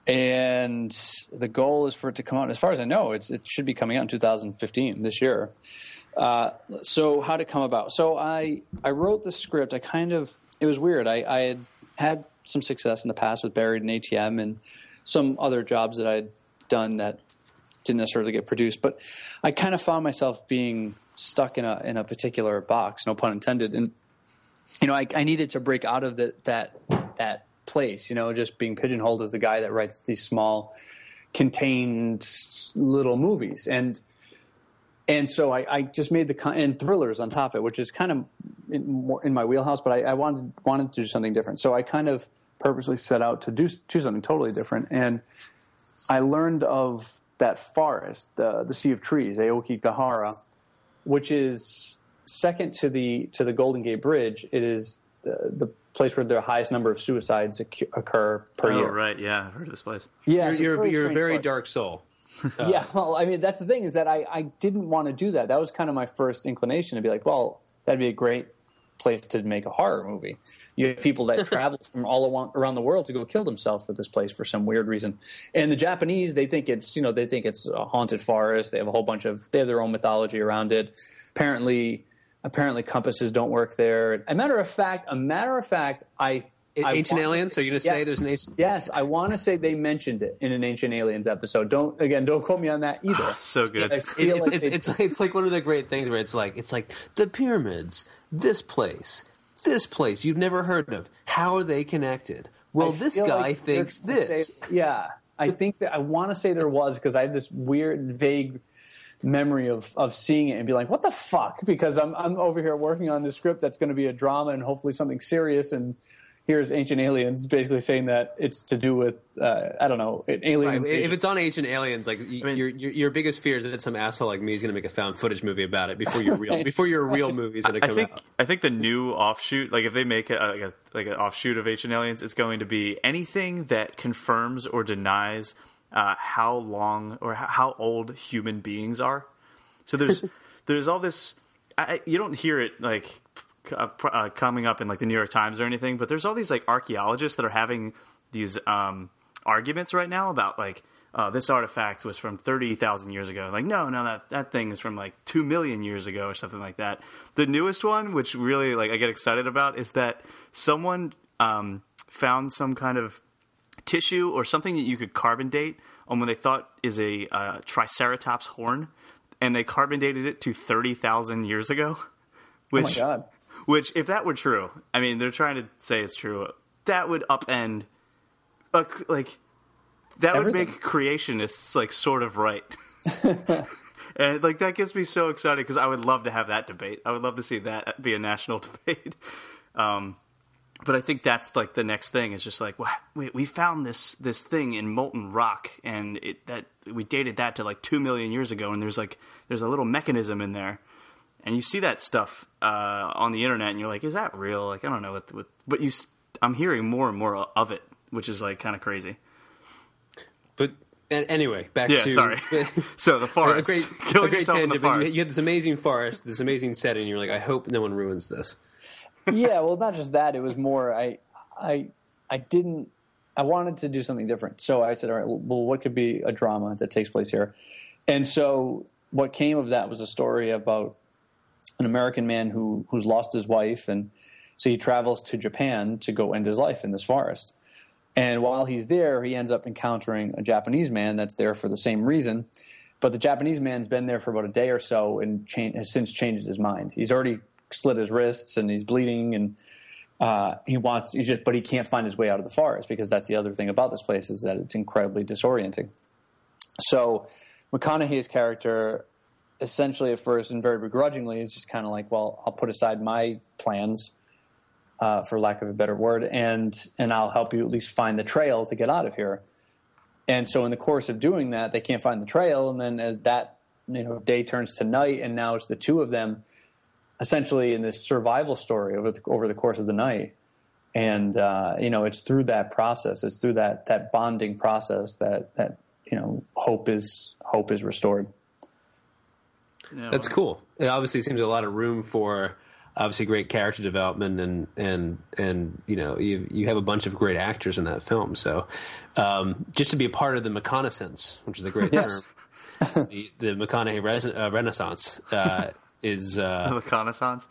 S2: and the goal is for it to come out. As far as I know, it's it should be coming out in 2015 this year. Uh, so how it come about? So I I wrote the script. I kind of it was weird. I, I had had some success in the past with Buried and ATM and some other jobs that I'd done that didn't necessarily get produced, but I kind of found myself being stuck in a in a particular box, no pun intended, and you know I, I needed to break out of the, that that place, you know, just being pigeonholed as the guy that writes these small contained little movies and and so I, I just made the and thrillers on top of it, which is kind of in, more in my wheelhouse. But I, I wanted wanted to do something different, so I kind of purposely set out to do do something totally different. And I learned of that forest, the the Sea of Trees, Aokigahara, which is second to the to the Golden Gate Bridge. It is the, the place where the highest number of suicides occur per
S3: oh,
S2: year.
S3: right, yeah, I've heard of this place.
S2: Yeah,
S1: You're,
S2: so
S1: you're, you're a very
S2: place.
S1: dark soul. [laughs]
S2: yeah, well, I mean, that's the thing is that I, I didn't want to do that. That was kind of my first inclination to be like, well, that'd be a great place to make a horror movie. You have people that [laughs] travel from all around, around the world to go kill themselves at this place for some weird reason. And the Japanese, they think it's, you know, they think it's a haunted forest. They have a whole bunch of, they have their own mythology around it. Apparently, apparently compasses don't work there. A matter of fact, a matter of fact, I. I
S1: Ancient
S2: want to
S1: aliens?
S2: say-
S1: Are you going to say there's an ancient?
S2: Yes, I want to say they mentioned it in an Ancient Aliens episode. Don't again, don't quote me on that either.
S3: Ah, so good.
S2: I
S1: It,
S2: feel
S1: it's,
S2: like
S1: it's,
S2: they-
S1: it's, it's like one of the great things where it's like it's like the pyramids, this place, this place you've never heard of. How are they connected? Well,
S2: I
S1: this guy
S2: like
S1: thinks this.
S2: say- [laughs] yeah, I think that I want to say there was because I have this weird, vague memory of of seeing it and be like, "What the fuck?" Because I'm I'm over here working on this script that's going to be a drama and hopefully something serious and. Here's Ancient Aliens basically saying that it's to do with uh, I don't know an alien.
S1: Right, if it's on Ancient Aliens, like y
S3: mean-
S1: your, your your biggest fear is that some asshole like me is going to make a found footage movie about it before your real [laughs] before your real movie's going to
S3: I
S1: come
S3: think
S1: out.
S3: I think the new offshoot, like if they make a, like a like an offshoot of Ancient Aliens, it's going to be anything that confirms or denies uh, how long or how old human beings are. So there's [laughs] there's all this. I, I- you don't hear it like c- uh, uh, coming up in like the New York Times or anything, but there's all these like archaeologists that are having these um, arguments right now about like. Uh, this artifact was from 30,000 years ago. Like, no, no, that, that thing is from like 2 million years ago or something like that. The newest one, which really like I get excited about, is that someone um, found some kind of tissue or something that you could carbon date on what they thought is a uh, triceratops horn, and they carbon dated it to 30,000 years ago.
S2: oh my god!
S3: Which, if that were true, I mean, they're trying to say it's true. That would upend, uh, like, that would
S2: Everything.
S3: make creationists like sort of right. [laughs] [laughs] and like that gets me so excited because I would love to have that debate. I would love to see that be a national [laughs] debate. Um, but I think that's like the next thing is just like, wow, we, we found this this thing in molten rock, and it that we dated that to like two million years ago, and there's like there's a little mechanism in there, and you see that stuff uh, on the internet, and you're like, is that real? Like I don't know, with, with but you, s- I'm hearing more and more of it, which is like kind of crazy.
S1: But anyway, back
S3: Yeah,
S1: to
S3: sorry. [laughs] so the forest,
S1: a [laughs] great,
S3: killing
S1: a great
S3: yourself the
S1: tangent. but You, you had this amazing forest, this amazing setting. You're like, I hope no one ruins this.
S2: yeah, well, not just that. It was more I, I, I didn't. I wanted to do something different. So I said, all right, well, what could be a drama that takes place here? And so what came of that was a story about an American man who who's lost his wife, and so he travels to Japan to go end his life in this forest. And while he's there, he ends up encountering a Japanese man that's there for the same reason. But the Japanese man's been there for about a day or so and has since changed his mind. He's already slit his wrists and he's bleeding and uh, he wants he just but he can't find his way out of the forest because that's the other thing about this place is that it's incredibly disorienting. So McConaughey's character essentially at first and very begrudgingly is just kind of like, well, I'll put aside my plans uh, for lack of a better word, and and I'll help you at least find the trail to get out of here. And so in the course of doing that, they can't find the trail, and then as that you know day turns to night, and now it's the two of them essentially in this survival story over the, over the course of the night. And uh, you know, it's through that process, it's through that that bonding process that that you know hope is hope is restored.
S3: Yeah,
S1: That's
S3: well,
S1: cool. It obviously seems a lot of room for obviously great character development and and and you know you you have a bunch of great actors in that film. So um, just to be a part of the reconnaissance, which is a great
S2: Yes.
S1: term, the, the McConaughey res- uh, Renaissance uh, is uh,
S3: reconnaissance.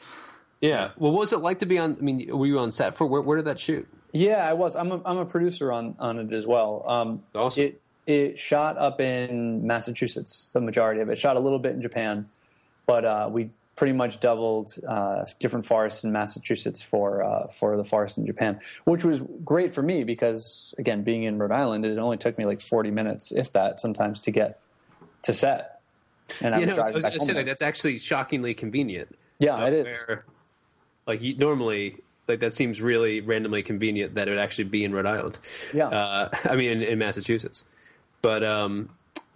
S1: yeah. Well, what was it like to be on? I mean, were you on set for? Where, where did that shoot?
S2: Yeah, I was. I'm a, I'm a producer on on it as well. Um,
S1: awesome.
S2: It it shot up in Massachusetts, the majority of it. Shot a little bit in Japan, but uh, we pretty much doubled uh, different forests in Massachusetts for uh, for the forest in Japan, which was great for me because again, being in Rhode Island, it only took me like forty minutes, if that, sometimes to get to set.
S1: And I you know, I was going to say like, that's actually shockingly convenient.
S2: Yeah, it is. Where,
S1: like you, normally, like that seems really randomly convenient that it would actually be in Rhode Island.
S2: Yeah, uh, [laughs] I
S1: mean in, in Massachusetts, but um,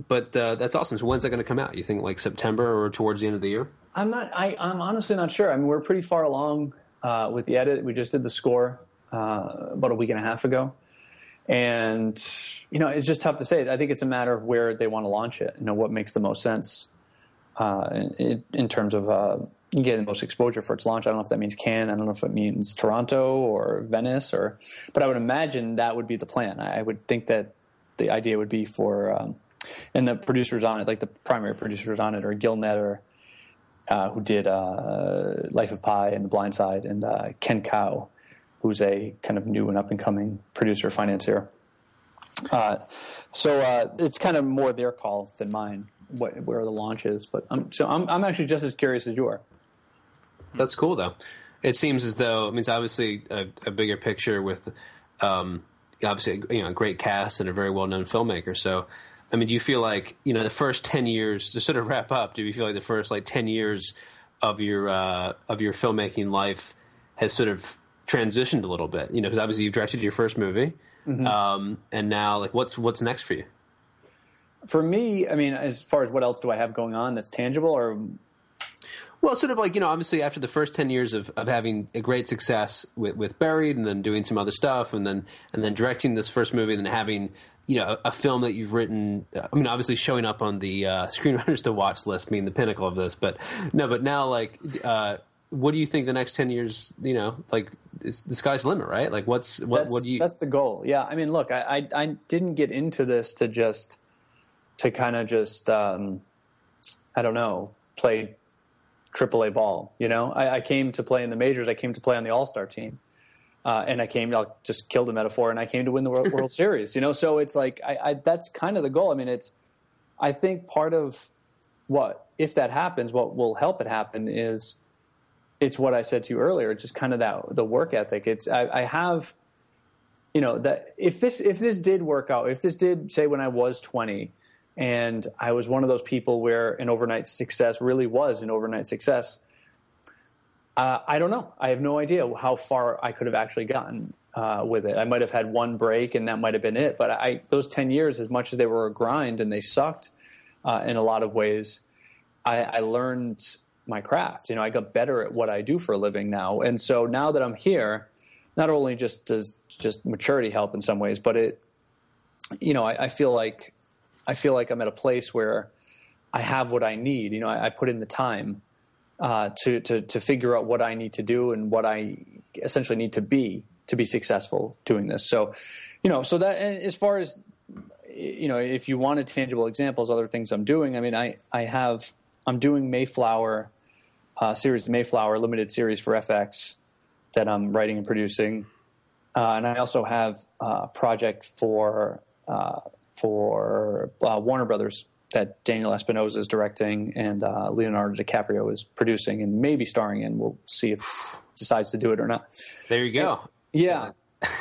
S1: but uh, that's awesome. So when's that going to come out? You think like September or towards the end of the year?
S2: I'm not. I, I'm honestly not sure. I mean, we're pretty far along uh, with the edit. We just did the score uh, about a week and a half ago, and you know, it's just tough to say. I think it's a matter of where they want to launch it. You know, what makes the most sense uh, in, in, terms of uh, getting the most exposure for its launch. I don't know if that means Cannes. I don't know if it means Toronto or Venice, or but I would imagine that would be the plan. I, I would think that the idea would be for um, and the producers on it, like the primary producers on it, are Gil Netter uh, who did uh, Life of Pi and The Blind Side, and uh, Ken Kao, who's a kind of new and up and coming producer financier. Uh, so uh, it's kind of more their call than mine, what, where the launch is. But so I'm, I'm actually just as curious as you are.
S1: That's cool, though. It seems as though I mean it's obviously a, a bigger picture with um, obviously you know a great cast and a very well known filmmaker. So I mean, do you feel like you know the first ten years to sort of wrap up? Do you feel like the first like ten years of your uh, of your filmmaking life has sort of transitioned a little bit? You know, because obviously you've directed your first movie, mm-hmm. um, and now like what's what's next for you?
S2: For me, I mean, as far as what else do I have going on that's tangible, or
S1: well, sort of like you know, obviously after the first ten years of, of having a great success with, with Buried, and then doing some other stuff, and then and then directing this first movie, and then having you know, a, a, film that you've written. I mean, obviously showing up on the uh, screenwriters to watch list being the pinnacle of this, but no, but now like, uh, what do you think the next ten years? You know, like the sky's the limit, right? Like, what's what? What do you?
S2: That's the goal. Yeah, I mean, look, I I, I didn't get into this to just to kind of just um, I don't know play AAA ball. You know, I, I came to play in the majors. I came to play on the All Star team. Uh, and I came, I'll just kill the metaphor, and I came to win the World, World [laughs] Series. You know, so it's like I, I, that's kind of the goal. I mean, it's I think part of what if that happens, what will help it happen is it's what I said to you earlier, just kind of that the work ethic. It's I, I have, you know, that if this if this did work out, if this did say when I was twenty, and I was one of those people where an overnight success really was an overnight success uh, I don't know. I have no idea how far I could have actually gotten uh, with it. I might have had one break, and that might have been it. But I, those ten years, as much as they were a grind and they sucked uh, in a lot of ways, I, I, learned my craft. You know, I got better at what I do for a living now. And so now that I'm here, not only just does just maturity help in some ways, but it, you know, I, I feel like I feel like I'm at a place where I have what I need. You know, I, I put in the time uh, to, to, to figure out what I need to do and what I essentially need to be to be successful doing this. So, you know, so that as far as you know, if you wanted tangible examples, other things I'm doing. I mean, I I have I'm doing Mayflower uh, series, Mayflower limited series for FX that I'm writing and producing, uh, and I also have a project for uh, for uh, Warner Brothers that Daniel Espinosa is directing and uh, Leonardo DiCaprio is producing and maybe starring in. We'll see if decides to do it or not.
S1: There you go.
S2: Yeah.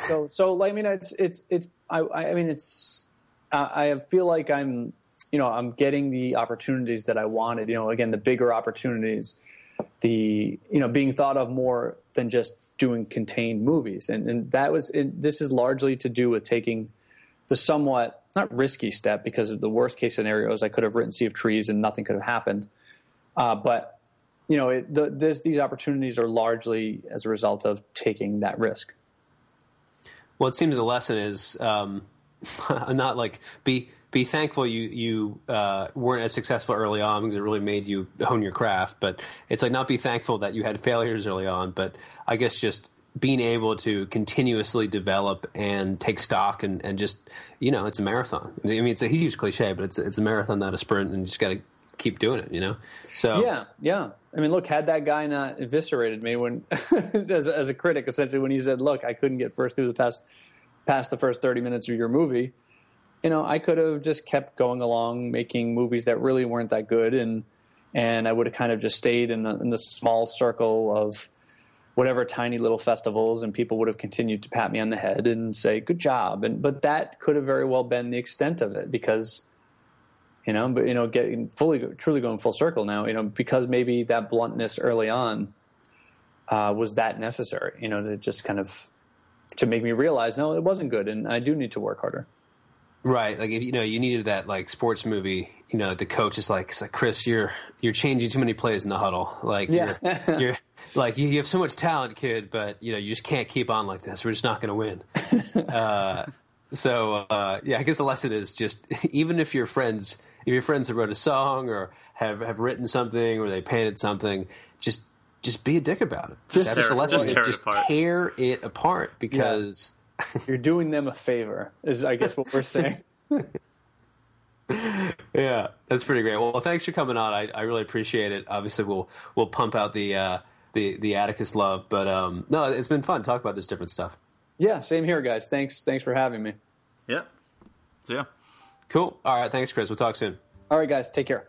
S2: so so I mean it's it's it's I I mean it's I feel like I'm you know I'm getting the opportunities that I wanted. You know again the bigger opportunities, the you know being thought of more than just doing contained movies and and that was it, this is largely to do with taking the somewhat not risky step because of the worst case scenarios. I could have written Sea of Trees and nothing could have happened. Uh, but you know, it, the, this, these opportunities are largely as a result of taking that risk.
S1: Well, it seems the lesson is um, [laughs] not like be be thankful you you uh, weren't as successful early on because it really made you hone your craft. But it's like not be thankful that you had failures early on, but I guess just being able to continuously develop and take stock and, and just you know it's a marathon. I mean it's a huge cliche, but it's it's a marathon, not a sprint, and you just got to keep doing it. You know. So
S2: yeah, yeah. I mean, look, had that guy not eviscerated me when [laughs] as, as a critic, essentially when he said, "Look, I couldn't get first through the past past the first thirty minutes of your movie," you know, I could have just kept going along making movies that really weren't that good and and I would have kind of just stayed in the, in the small circle of whatever tiny little festivals, and people would have continued to pat me on the head and say "good job." And but that could have very well been the extent of it because you know, but you know, getting fully, truly going full circle now, you know, because maybe that bluntness early on uh, was that necessary, you know, to just kind of to make me realize, no, it wasn't good, and I do need to work harder.
S1: Right, like if you know you needed that like sports movie, you know the coach is like, like Chris, you're you're changing too many plays in the huddle. Like
S2: yeah.
S1: you're, you're like you, you, have so much talent, kid, but you know you just can't keep on like this. We're just not going to win. [laughs] uh, so uh, yeah, I guess the lesson is just [laughs] even if your friends, if your friends have wrote a song or have have written something or they painted something, just just be a dick about it.
S3: Just
S1: That's
S3: tear,
S1: the lesson.
S3: just tear,
S1: just
S3: it apart.
S1: tear it apart because.
S2: Yes. [laughs] You're doing them a favor, is I guess what we're saying. [laughs]
S1: yeah, that's pretty great. Well, thanks for coming on. I, I really appreciate it. Obviously, we'll we'll pump out the uh, the the Atticus love, but um, no, it's been fun to talk about this different stuff.
S2: Yeah, same here, guys. Thanks thanks for having me.
S3: Yeah. So, yeah.
S1: Cool. All right. Thanks, Chris. We'll talk soon.
S2: All right, guys. Take care.